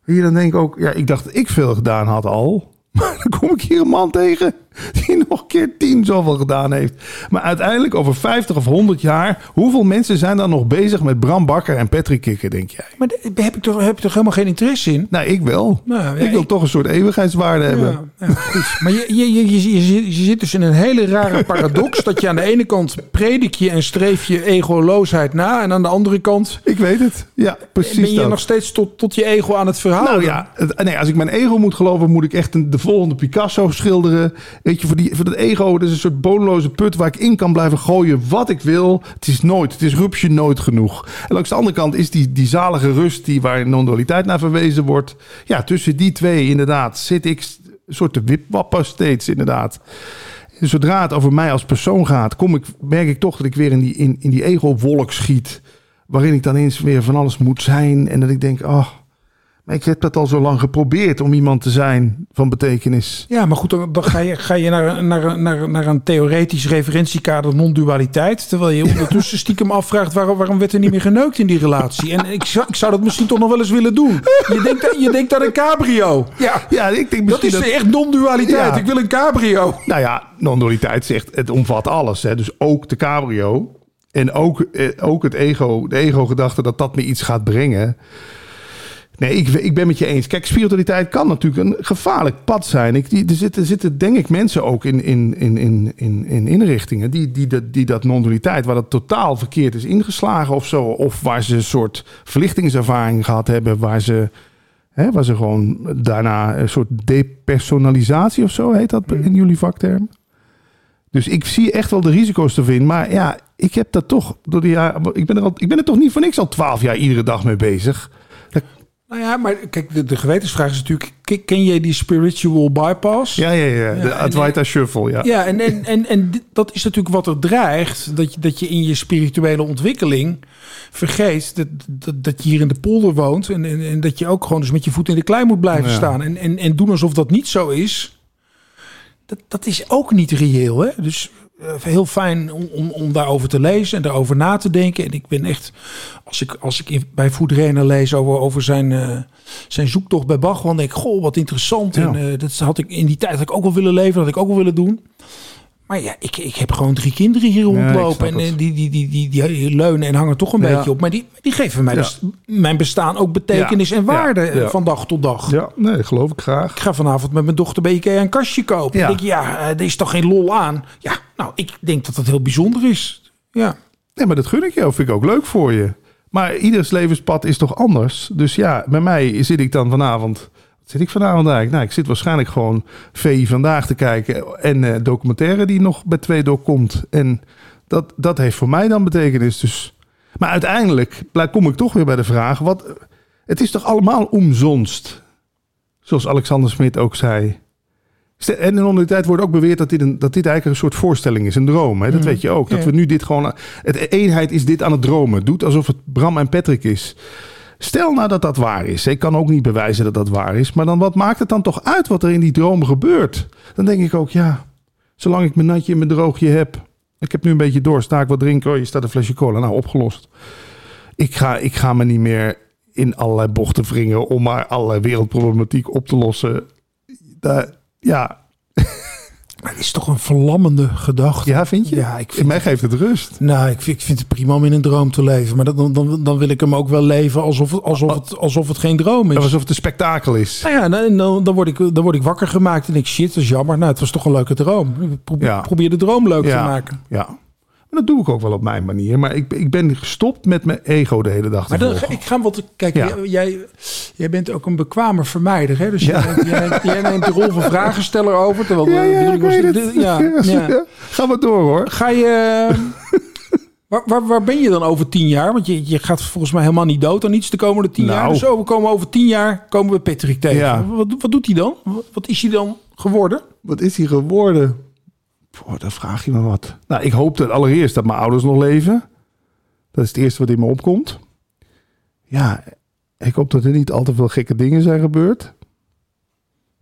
Hier dan denk ik ook, ja, ik dacht dat ik veel gedaan had al. [LAUGHS] Maar dan kom ik hier een man tegen [LAUGHS] die nog een keer tien zoveel gedaan heeft. Maar uiteindelijk over 50 of 100 jaar, hoeveel mensen zijn dan nog bezig met Bram Bakker en Patrick Kikker, denk jij? Maar daar heb ik toch, heb je toch helemaal geen interesse in? Nou, ik wel. Nou, ja, ik wil ik- toch een soort eeuwigheidswaarde hebben. Ja, goed. Maar je, je, je, je, je, zit- je zit dus in een hele rare paradox. [LAUGHS] dat je aan de ene kant predik je en streef je egoloosheid na. En aan de andere kant Ik weet het. Ja, precies ben je dat. nog steeds tot, tot je ego aan het verhouden. Nou ja, het- nee, als ik mijn ego moet geloven, moet ik echt een, de volgende Picasso schilderen. Weet je, voor, die, voor dat ego, dat is een soort bodemloze put waar ik in kan blijven gooien wat ik wil. Het is nooit, het is rupsje nooit genoeg. En langs de andere kant is die, die zalige rust die waar non-dualiteit naar verwezen wordt. Ja, tussen die twee inderdaad zit ik een soort te wipwappen steeds inderdaad. Zodra het over mij als persoon gaat, kom ik, merk ik toch dat ik weer in die, in, in die ego-wolk schiet. Waarin ik dan eens weer van alles moet zijn. En dat ik denk, oh, maar ik heb dat al zo lang geprobeerd om iemand te zijn van betekenis. Ja, maar goed, dan, ga je, ga je naar, naar, naar, naar een theoretisch referentiekader non-dualiteit. Terwijl je ondertussen stiekem afvraagt waarom, waarom werd er niet meer geneukt in die relatie. En ik zou, ik zou dat misschien toch nog wel eens willen doen. Je denkt, je denkt aan een cabrio. Ja, Ja, ik denk dat is dat... echt non-dualiteit. Ja. Ik wil een cabrio. Nou ja, non-dualiteit zegt, het omvat alles. Hè? Dus ook de cabrio. En ook, eh, ook het ego, de ego-gedachte dat dat me iets gaat brengen. Nee, ik, ik ben met je eens. Kijk, spiritualiteit kan natuurlijk een gevaarlijk pad zijn. Ik, die, er, zitten, zitten, denk ik, mensen ook in, in, in, in, in, in inrichtingen... die, die, dat- die dat non-dualiteit, waar dat totaal verkeerd is ingeslagen of zo... of waar ze een soort verlichtingservaring gehad hebben... waar ze, hè, waar ze gewoon daarna een soort depersonalisatie of zo... heet dat in jullie vakterm? Dus ik zie echt wel de risico's erin. Maar ja, ik heb dat toch door de jaren... Ik ben er, al, ik ben er toch niet voor niks al twaalf jaar iedere dag mee bezig. Nou ja, maar kijk, de, de gewetensvraag is natuurlijk... ken- jij die spiritual bypass? Ja, ja, ja. De Advaita Shuffle, ja. Ja, en, en, en, en dat is natuurlijk wat er dreigt. Dat je, dat je in je spirituele ontwikkeling vergeet dat, dat, dat je hier in de polder woont. En, en, en dat je ook gewoon dus met je voet in de klei moet blijven Ja. staan. En, en, en doen alsof dat niet zo is. Dat, dat is ook niet reëel. Hè? Dus heel fijn om, om, daarover te lezen en daarover na te denken. En ik ben echt, als ik, als ik bij Foodrena lees over, over zijn, eh, zijn zoektocht bij Bach, dan denk ik, goh, wat interessant. Ja. En eh, dat had ik in die tijd had ik ook wel willen leven, dat had ik ook wel willen doen. Maar ja, ik, ik heb gewoon drie kinderen hier ik rondlopen. en eh, die, die, die, die, die leunen en hangen toch een Ja. beetje op. Maar die, die geven mij Ja. dus mijn bestaan ook betekenis en waarde eh, van dag tot dag. Ja, nee, geloof ik graag. Ik ga vanavond met mijn dochter bij Ikea een kastje kopen. Ja. Ja. denk ik, ja, eh, er is toch geen lol aan? Ja, nou, ik denk dat dat heel bijzonder is. Ja. Nee, maar dat gun ik je. Of vind ik ook leuk voor je. Maar ieders levenspad is toch anders. Dus ja, bij mij zit ik dan vanavond... Zit ik vanavond eigenlijk? Nou, ik zit waarschijnlijk gewoon VI Vandaag te kijken. En eh, documentaire die nog bij twee doorkomt. En dat, dat heeft voor mij dan betekenis. Dus... Maar uiteindelijk kom ik toch weer bij de vraag... Wat, het is toch allemaal omzonst? Zoals Alexander Smit ook zei. En in de tijd wordt ook beweerd dat dit, een, dat dit eigenlijk een soort voorstelling is, een droom. Hè? Dat weet je ook. Dat we nu dit gewoon. Het eenheid is dit aan het dromen. Doet alsof het Bram en Patrick is. Stel nou dat dat waar is. Ik kan ook niet bewijzen dat dat waar is. Maar dan wat maakt het dan toch uit wat er in die droom gebeurt? Dan denk ik ook, ja, zolang ik mijn natje en mijn droogje heb. Ik heb nu een beetje door. Sta ik wat drinken? Oh, je staat een flesje cola. Nou, opgelost. Ik ga, ik ga me niet meer in allerlei bochten wringen om maar allerlei wereldproblematiek op te lossen. Daar, ja, Maar het is toch een verlammende gedachte. ja, vind je? Ja, ik In vind, mij geeft het rust. nou, ik, vind, ik vind het prima om in een droom te leven. Maar dat, dan, dan, dan wil ik hem ook wel leven alsof het, alsof het, alsof het geen droom is. Alsof het een spektakel is. Nou ja, dan, dan, word ik, dan word ik wakker gemaakt en ik, shit, dat is jammer. Nou, het was toch een leuke droom. Probeer, Ja. probeer de droom leuk Ja. te maken. Ja. Dat doe ik ook wel op mijn manier. Maar ik, ik ben gestopt met mijn ego de hele dag Maar dan, ik ga wat. Kijk, Ja. jij, jij, bent ook een bekwamer vermijder. Hè? Dus Ja. jij, jij, neemt, jij neemt de rol van vragensteller over. Terwijl Ja, ja, ik was- weet de- het. [LAUGHS] ja, ja. Ja. Ga maar door hoor. Ga je. [LAUGHS] Waar, waar, waar ben je dan over tien jaar? Want je, je gaat volgens mij helemaal niet dood aan iets de komende tien Nou. jaar. Dus oh, we komen over tien jaar komen we Patrick tegen. Ja. Wat, wat doet hij dan? Wat, wat is hij dan geworden? Wat is hij geworden? Boah, dan vraag je me wat. Nou, ik hoop dat allereerst dat mijn ouders nog leven. Dat is het eerste wat in me opkomt. Ja, ik hoop dat er niet al te veel gekke dingen zijn gebeurd.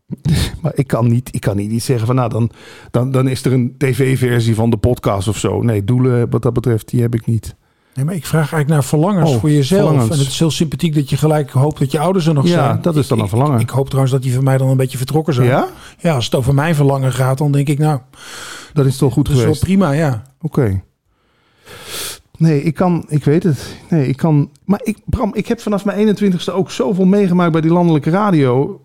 [LAUGHS] Maar ik kan niet, ik kan niet zeggen van, nou, dan, dan, dan is er een tv-versie van de podcast of zo. Nee, doelen wat dat betreft, die heb ik niet. Nee, maar ik vraag eigenlijk naar verlangens Oh, voor jezelf. verlangens. En het is heel sympathiek dat je gelijk hoopt dat je ouders er nog Ja, zijn. dat is dan Ik- een verlangen. Ik, ik hoop trouwens dat die van mij dan een beetje vertrokken zijn. Ja? Ja, als het over mijn verlangen gaat, dan denk ik nou, Dat is toch goed dat is wel geweest? prima, ja. Oké. Nee, ik kan, ik weet het. Nee, ik kan. Maar ik, Bram, ik heb vanaf mijn 21ste ook zoveel meegemaakt bij die landelijke radio.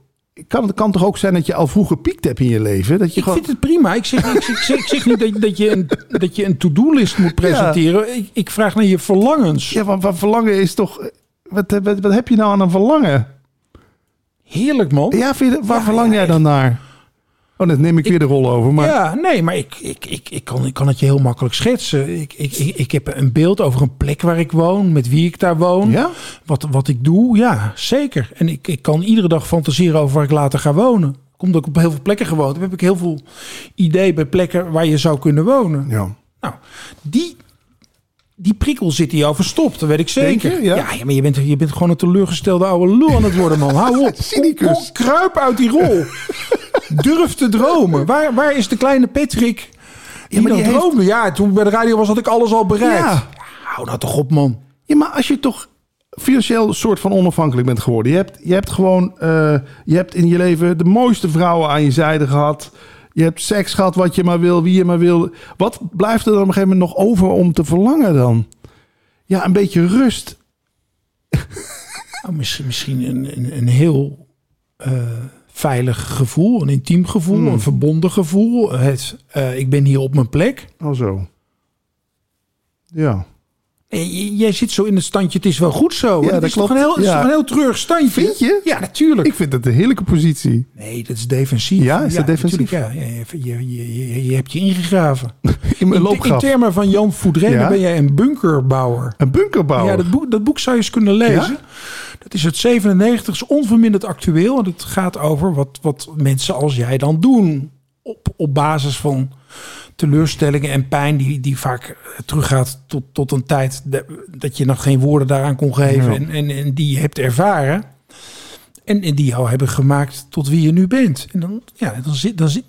Kan, het kan toch ook zijn dat je al vroeger piekt hebt in je leven? Dat je Ik gewoon. vind het prima. Ik zeg, ik, zeg- ik zeg, ik zeg niet dat, dat, je een, dat je een to-do-list moet presenteren. Ik, ik vraag naar je verlangens. Ja, want verlangen is toch. Wat, wat, wat heb je nou aan een verlangen? Heerlijk, man. Ja, vind je, waar Ja, verlang ja, jij dan naar? Oh, dan neem ik, weer de rol over. Maar Ja, nee, maar ik, ik, ik, ik, kan, ik kan het je heel makkelijk schetsen. Ik, ik, ik, ik heb een beeld over een plek waar ik woon, met wie ik daar woon. Ja? Wat, wat ik doe, ja, zeker. En ik, ik kan iedere dag fantaseren over waar ik later ga wonen. Omdat ik op heel veel plekken gewoond heb, heb ik heel veel ideeën bij plekken waar je zou kunnen wonen. Ja. Nou, die, die prikkel zit in jou verstopt, dat weet ik zeker. Je? Ja. ja, maar je bent, je bent gewoon een teleurgestelde oude lul aan het worden, man. Hou op. [LAUGHS] Kom, kruip uit die rol. [LAUGHS] Durf te dromen. Waar, waar is de kleine Patrick die, maar die heeft- droomde? Ja, toen bij de radio was, had ik alles al bereikt. Ja. Ja, hou nou toch op, man. Ja, maar als je toch financieel soort van onafhankelijk bent geworden. Je hebt, je hebt gewoon, eh, je hebt in je leven de mooiste vrouwen aan je zijde gehad. Je hebt seks gehad wat je maar wil, wie je maar wil. Wat blijft er dan op een gegeven moment nog over om te verlangen dan? Ja, een beetje rust. [LAUGHS] Nou, misschien misschien een, een, een heel eh, veilig gevoel, een intiem gevoel, Hmm. een verbonden gevoel. Het, eh, ik ben hier op mijn plek. Oh zo. Ja. J- jij zit zo in het standje, het is wel goed zo. Ja, dat dat is toch klopt. een heel, is Ja. toch een heel treurig standje? Vind je? Ja, natuurlijk. Ik vind het een heerlijke positie. Nee, dat is defensief. Ja, is dat defensief? Ja, je, je, je, je hebt je ingegraven. [LAUGHS] In mijn In, termen van Jan Ja? ben jij een bunkerbouwer. Een bunkerbouwer. Ja, dat boek, dat boek zou je eens kunnen lezen. Dat is het 97, is onverminderd actueel. En het gaat over wat, wat mensen als jij dan doen. Op, op basis van teleurstellingen en pijn die, die vaak eh, teruggaat tot, tot een tijd dat je nog geen woorden daaraan kon geven. Ja. En, en, en die je hebt ervaren. En, en die jou hebben gemaakt tot wie je nu bent. En dan, ja, dan zit, dan zit,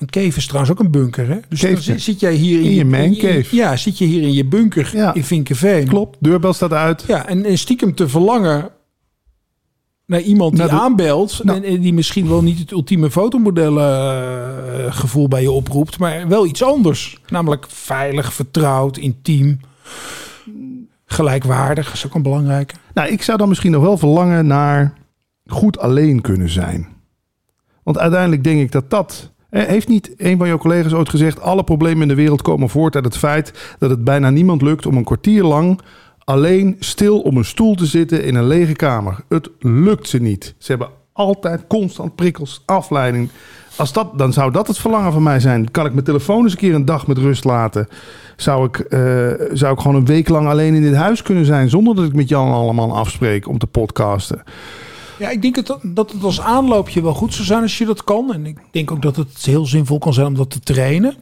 een cave is trouwens ook een bunker, hè? Dus dan zit, zit jij hier in, In je man in cave. Ja, zit je hier in je bunker Ja. in Vinkenveen. Klopt, deurbel staat uit. Ja, en, en stiekem te verlangen naar iemand die de- aanbelt. Nou. En, en die misschien wel niet het ultieme fotomodellen eh, gevoel bij je oproept. Maar wel iets anders. Namelijk veilig, vertrouwd, intiem. Gelijkwaardig is ook een belangrijke. Nou, ik zou dan misschien nog wel verlangen naar goed alleen kunnen zijn. Want uiteindelijk denk ik dat dat. Eh, Heeft niet een van jouw collega's ooit gezegd: alle problemen in de wereld komen voort uit het feit dat het bijna niemand lukt om een kwartier lang alleen stil op een stoel te zitten in een lege kamer? Het lukt ze niet. Ze hebben altijd constant prikkels, afleiding. Als dat, dan zou dat het verlangen van mij zijn. Kan ik mijn telefoon eens een keer een dag met rust laten? Zou ik, eh, zou ik gewoon een week lang alleen in dit huis kunnen zijn zonder dat ik met Jan allemaal afspreek om te podcasten? Ja, ik denk het, dat het als aanloopje wel goed zou zijn als je dat kan. En ik denk ook dat het heel zinvol kan zijn om dat te trainen.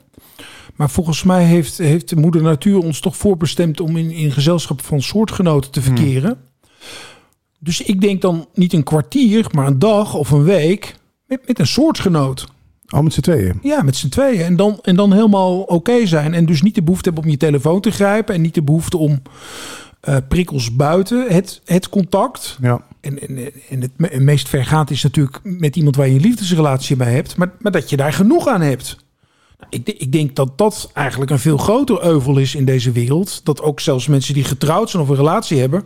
Maar volgens mij heeft, heeft de moeder natuur ons toch voorbestemd om in, in gezelschap van soortgenoten te verkeren. Dus ik denk dan niet een kwartier, maar een dag of een week met, met een soortgenoot. Al met z'n tweeën. Ja, met z'n tweeën. En dan, en dan helemaal oké zijn. En dus niet de behoefte hebben om je telefoon te grijpen. En niet de behoefte om eh, prikkels buiten het, het contact. Ja. En, en, en het me- meest vergaand is natuurlijk met iemand waar je een liefdesrelatie bij hebt. Maar, maar dat je daar genoeg aan hebt. Nou, Ik, ik denk dat dat eigenlijk een veel groter euvel is in deze wereld. Dat ook zelfs mensen die getrouwd zijn of een relatie hebben...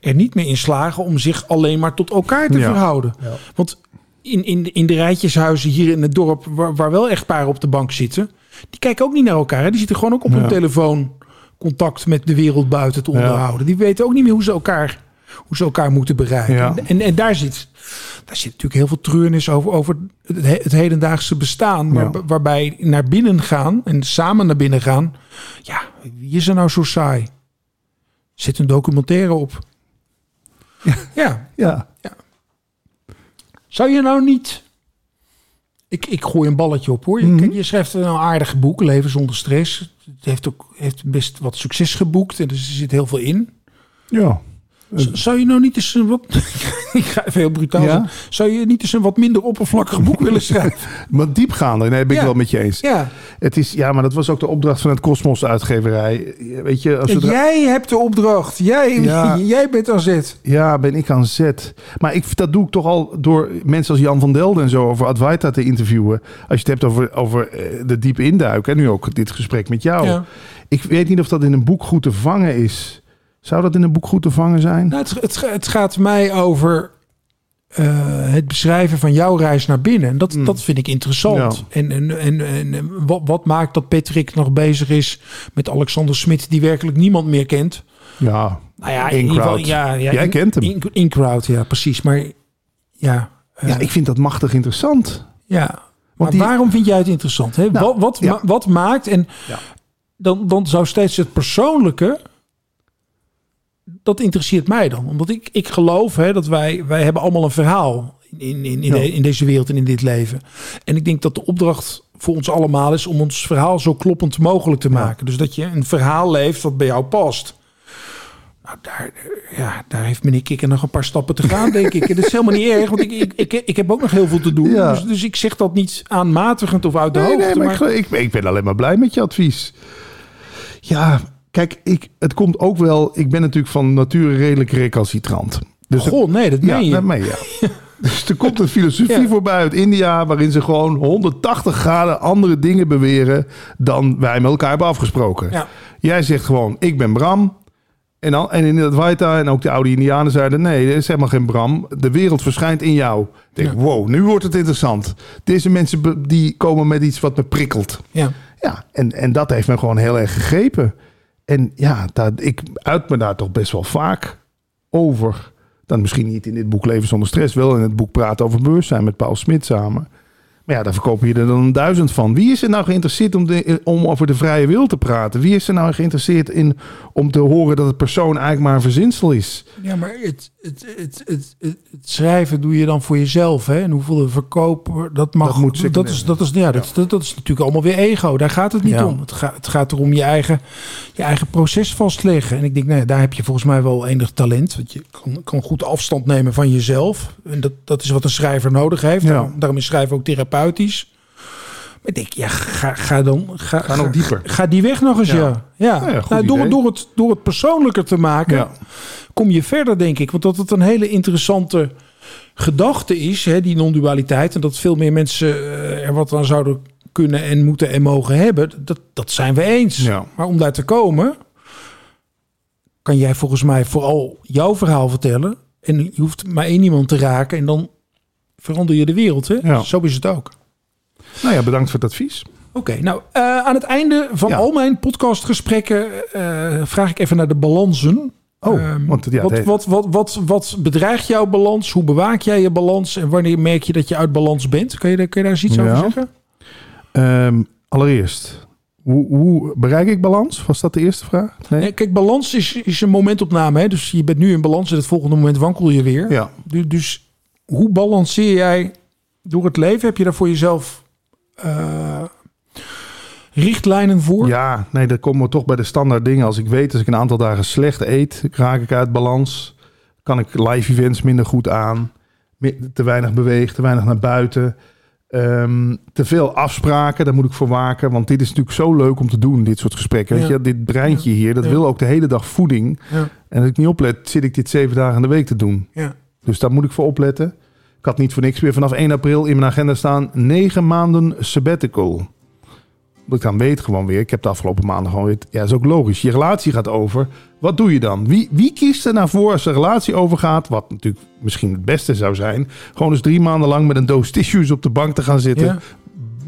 er niet meer in slagen om zich alleen maar tot elkaar te Ja. verhouden. Want in, in, in de rijtjeshuizen hier in het dorp... Waar, waar wel echtparen op de bank zitten... die kijken ook niet naar elkaar. Hè? Die zitten gewoon ook op hun telefoon... contact met de wereld buiten te Ja. onderhouden. Die weten ook niet meer hoe ze elkaar, hoe ze elkaar moeten bereiken. Ja. En, en daar zit, daar zit natuurlijk heel veel treurnis over, over het, he- het hedendaagse bestaan. Waar, Ja. Waarbij naar binnen gaan en samen naar binnen gaan. Ja, wie is er nou zo saai? Zit een documentaire op. Ja. Ja. Zou je nou niet... Ik, ik gooi een balletje op hoor. Je, Mhm. je schrijft een aardig boek, Leven zonder stress. Het heeft ook heeft best wat succes geboekt. En dus er zit heel veel in. Ja. Z- Zou je nou niet eens een wat... [LAUGHS] ik ga even heel brutaal Ja? zijn. Zou je niet eens een wat minder oppervlakkig boek [LAUGHS] willen schrijven? Maar diepgaander, nee, ben ik Ja. wel met je eens. Ja. Het is, ja, maar dat was ook de opdracht van het Cosmos uitgeverij. Weet je, als zodra- jij hebt de opdracht. Jij, Ja. [LAUGHS] jij bent aan zet. Ja, ben ik aan zet. Maar ik, dat doe ik toch al door mensen als Jan van Delden en zo over Advaita te interviewen. Als je het hebt over, over eh, de diepe induiken. En nu ook dit gesprek met jou. Ik weet niet of dat in een boek goed te vangen is. Zou dat in een boek goed te vangen zijn? Nou, het, het, het gaat mij over eh, het beschrijven van jouw reis naar binnen. En dat, dat vind ik interessant. Ja. En, en, en, en wat, wat maakt dat Patrick nog bezig is met Alexander Smit, die werkelijk niemand meer kent? Ja, Nou ja, In geval, crowd. ja, ja, Jij in- kent hem. In, in crowd, ja, precies. Maar ja, eh, ja, ik vind dat machtig interessant. ja. Maar die- waarom vind jij het interessant? Hè? Nou, wat, wat, ja. ma- wat maakt en dan, dan zou steeds het persoonlijke. Dat interesseert mij dan. Omdat ik, ik geloof hè, dat wij, wij hebben allemaal een verhaal in, in, in, Ja. de- in deze wereld en in dit leven. En ik denk dat de opdracht voor ons allemaal is om ons verhaal zo kloppend mogelijk te maken. Dus dat je een verhaal leeft wat bij jou past. Nou, daar, ja, daar heeft meneer Kikker nog een paar stappen te gaan, denk ik. En [LAUGHS] dat is helemaal niet erg, want ik, ik, ik, ik heb ook nog heel veel te doen. Ja. Dus, dus ik zeg dat niet aanmatigend of uit de Nee, hoogte. nee, maar, ik, ik ben alleen maar blij met je advies. Ja, kijk, ik, het komt ook wel... Ik ben natuurlijk van nature redelijk recalcitrant. Dus Goh, nee, dat Ja, meen je. dat meen je. [LAUGHS] ja. Dus er komt een filosofie Ja. voorbij uit India... waarin ze gewoon 180 graden andere dingen beweren... dan wij met elkaar hebben afgesproken. Ja. Jij zegt gewoon, ik ben Bram. En, dan, en in het Waita en ook de oude Indianen zeiden... nee, er is helemaal geen Bram. De wereld verschijnt in jou. Ik denk, Ja. wow, nu wordt het interessant. Deze mensen die komen met iets wat me prikkelt. Ja. Ja, en, en dat heeft me gewoon heel erg gegrepen. En ja, ik uit me daar toch best wel vaak over. Dan misschien niet in dit boek Leven zonder stress, wel in het boek Praten over bewustzijn met Paul Smit samen. Maar ja, daar verkopen je er dan duizend van. Wie is er nou geïnteresseerd om, de, om over de vrije wil te praten? Wie is er nou geïnteresseerd in om te horen dat het persoon eigenlijk maar een verzinsel is? Ja, maar het, het, het, het, het, het schrijven doe je dan voor jezelf. Hè? En hoeveel de verkoop, dat mag. Dat moet dat, is, dat, is, ja, dat, dat, dat is natuurlijk allemaal weer ego. Daar gaat het niet Ja. om. Het, gaat het gaat erom je eigen, je eigen proces vastleggen. En ik denk, nou ja, daar heb je volgens mij wel enig talent. Want je kan, kan goed afstand nemen van jezelf. En dat, dat is wat een schrijver nodig heeft. Ja. Daarom, is schrijven ook therapeutisch. Maar ik denk, ja, ga, ga dan. Ga, Ga nog dieper. Ga die weg nog eens, Ja. ja. ja. Nou ja, nou, door, door, het, door het persoonlijker te maken kom je verder, denk ik. Want dat het een hele interessante gedachte is, hè, die non-dualiteit. En dat veel meer mensen eh, er wat aan zouden kunnen en moeten en mogen hebben. Dat, dat zijn we eens. Maar om daar te komen, kan jij volgens mij vooral jouw verhaal vertellen. En je hoeft maar één iemand te raken en dan verander je de wereld. Hè? Ja. Zo is het ook. Nou ja, bedankt voor het advies. Oké, nou eh, aan het einde van Ja. al mijn podcastgesprekken eh, vraag ik even naar de balansen. Oh, Ehm, want ja, wat, wat, wat, wat, wat bedreigt jouw balans? Hoe bewaak jij je balans? En wanneer merk je dat je uit balans bent? Kun je, daar- kun je daar eens iets Ja. over zeggen? Ehm, allereerst, hoe, hoe bereik ik balans? Was dat de eerste vraag? Nee? Nee, kijk, balans is, is een momentopname. Hè? Dus je bent nu in balans en het volgende moment wankel je weer. Ja. Du- Dus hoe balanceer jij door het leven? Heb je daar voor jezelf eh, richtlijnen voor? Ja, nee, dan komen we toch bij de standaard dingen. Als ik weet, als ik een aantal dagen slecht eet, raak ik uit balans. Kan ik live events minder goed aan. Te weinig beweeg, te weinig naar buiten. Ehm, te veel afspraken, daar moet ik voor waken. Want dit is natuurlijk zo leuk om te doen, dit soort gesprekken. Weet je, dit breintje hier, dat Ja. wil ook de hele dag voeding. En als ik niet oplet, zit ik dit zeven dagen in de week te doen. Ja. Dus daar moet ik voor opletten. Ik had niet voor niks meer vanaf 1 april in mijn agenda staan... negen maanden sabbatical. Dat ik dan weet gewoon weer. Ik heb de afgelopen maanden gewoon weer... Ja, is ook logisch. Je relatie gaat over. Wat doe je dan? Wie, wie kiest er nou voor als een relatie overgaat? Wat natuurlijk misschien het beste zou zijn. Gewoon eens drie maanden lang met een doos tissues op de bank te gaan zitten. Ja.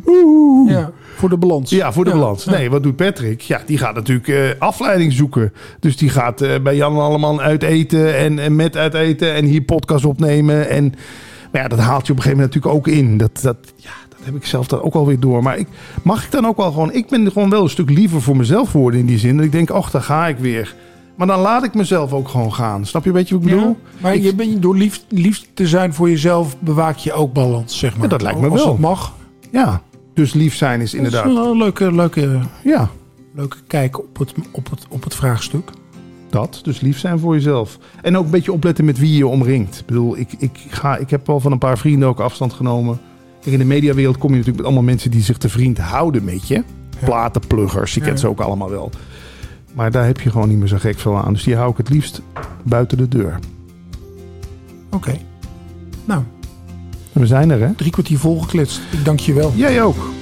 Woehoe. Ja, voor de balans. Ja, voor de Ja. balans. Nee, wat doet Patrick? Ja, die gaat natuurlijk eh, afleiding zoeken. Dus die gaat eh, bij Jan allemaal uit eten en, en met uit eten en hier podcast opnemen. En maar ja, dat haalt je op een gegeven moment natuurlijk ook in. Dat, dat, ja, dat heb ik zelf dan ook alweer door. Maar ik, mag ik dan ook wel gewoon... Ik ben gewoon wel een stuk liever voor mezelf worden in die zin. Dat ik denk, ach, daar ga ik weer. Maar dan laat ik mezelf ook gewoon gaan. Snap je een beetje wat ik bedoel? Ja, maar Ik- je bent door lief, lief te zijn voor jezelf bewaak je ook balans, zeg maar. Ja, dat lijkt me Als wel. dat mag. Ja, dus lief zijn is inderdaad... Dat is wel een leuke, leuke, Ja, leuke kijk op het, op, het, op het vraagstuk. dat. Dus lief zijn voor jezelf. En ook een beetje opletten met wie je omringt. Ik bedoel, ik, ik, ga, ik heb wel van een paar vrienden ook afstand genomen. Kijk, in de mediawereld kom je natuurlijk met allemaal mensen die zich te vriend houden met je. Platenpluggers, je kent Ja. ze ook allemaal wel. Maar daar heb je gewoon niet meer zo gek veel aan. Dus die hou ik het liefst buiten de deur. Oké. Nou, we zijn er, hè? drie kwartier volgekletst. Ik dank je wel. Jij ook.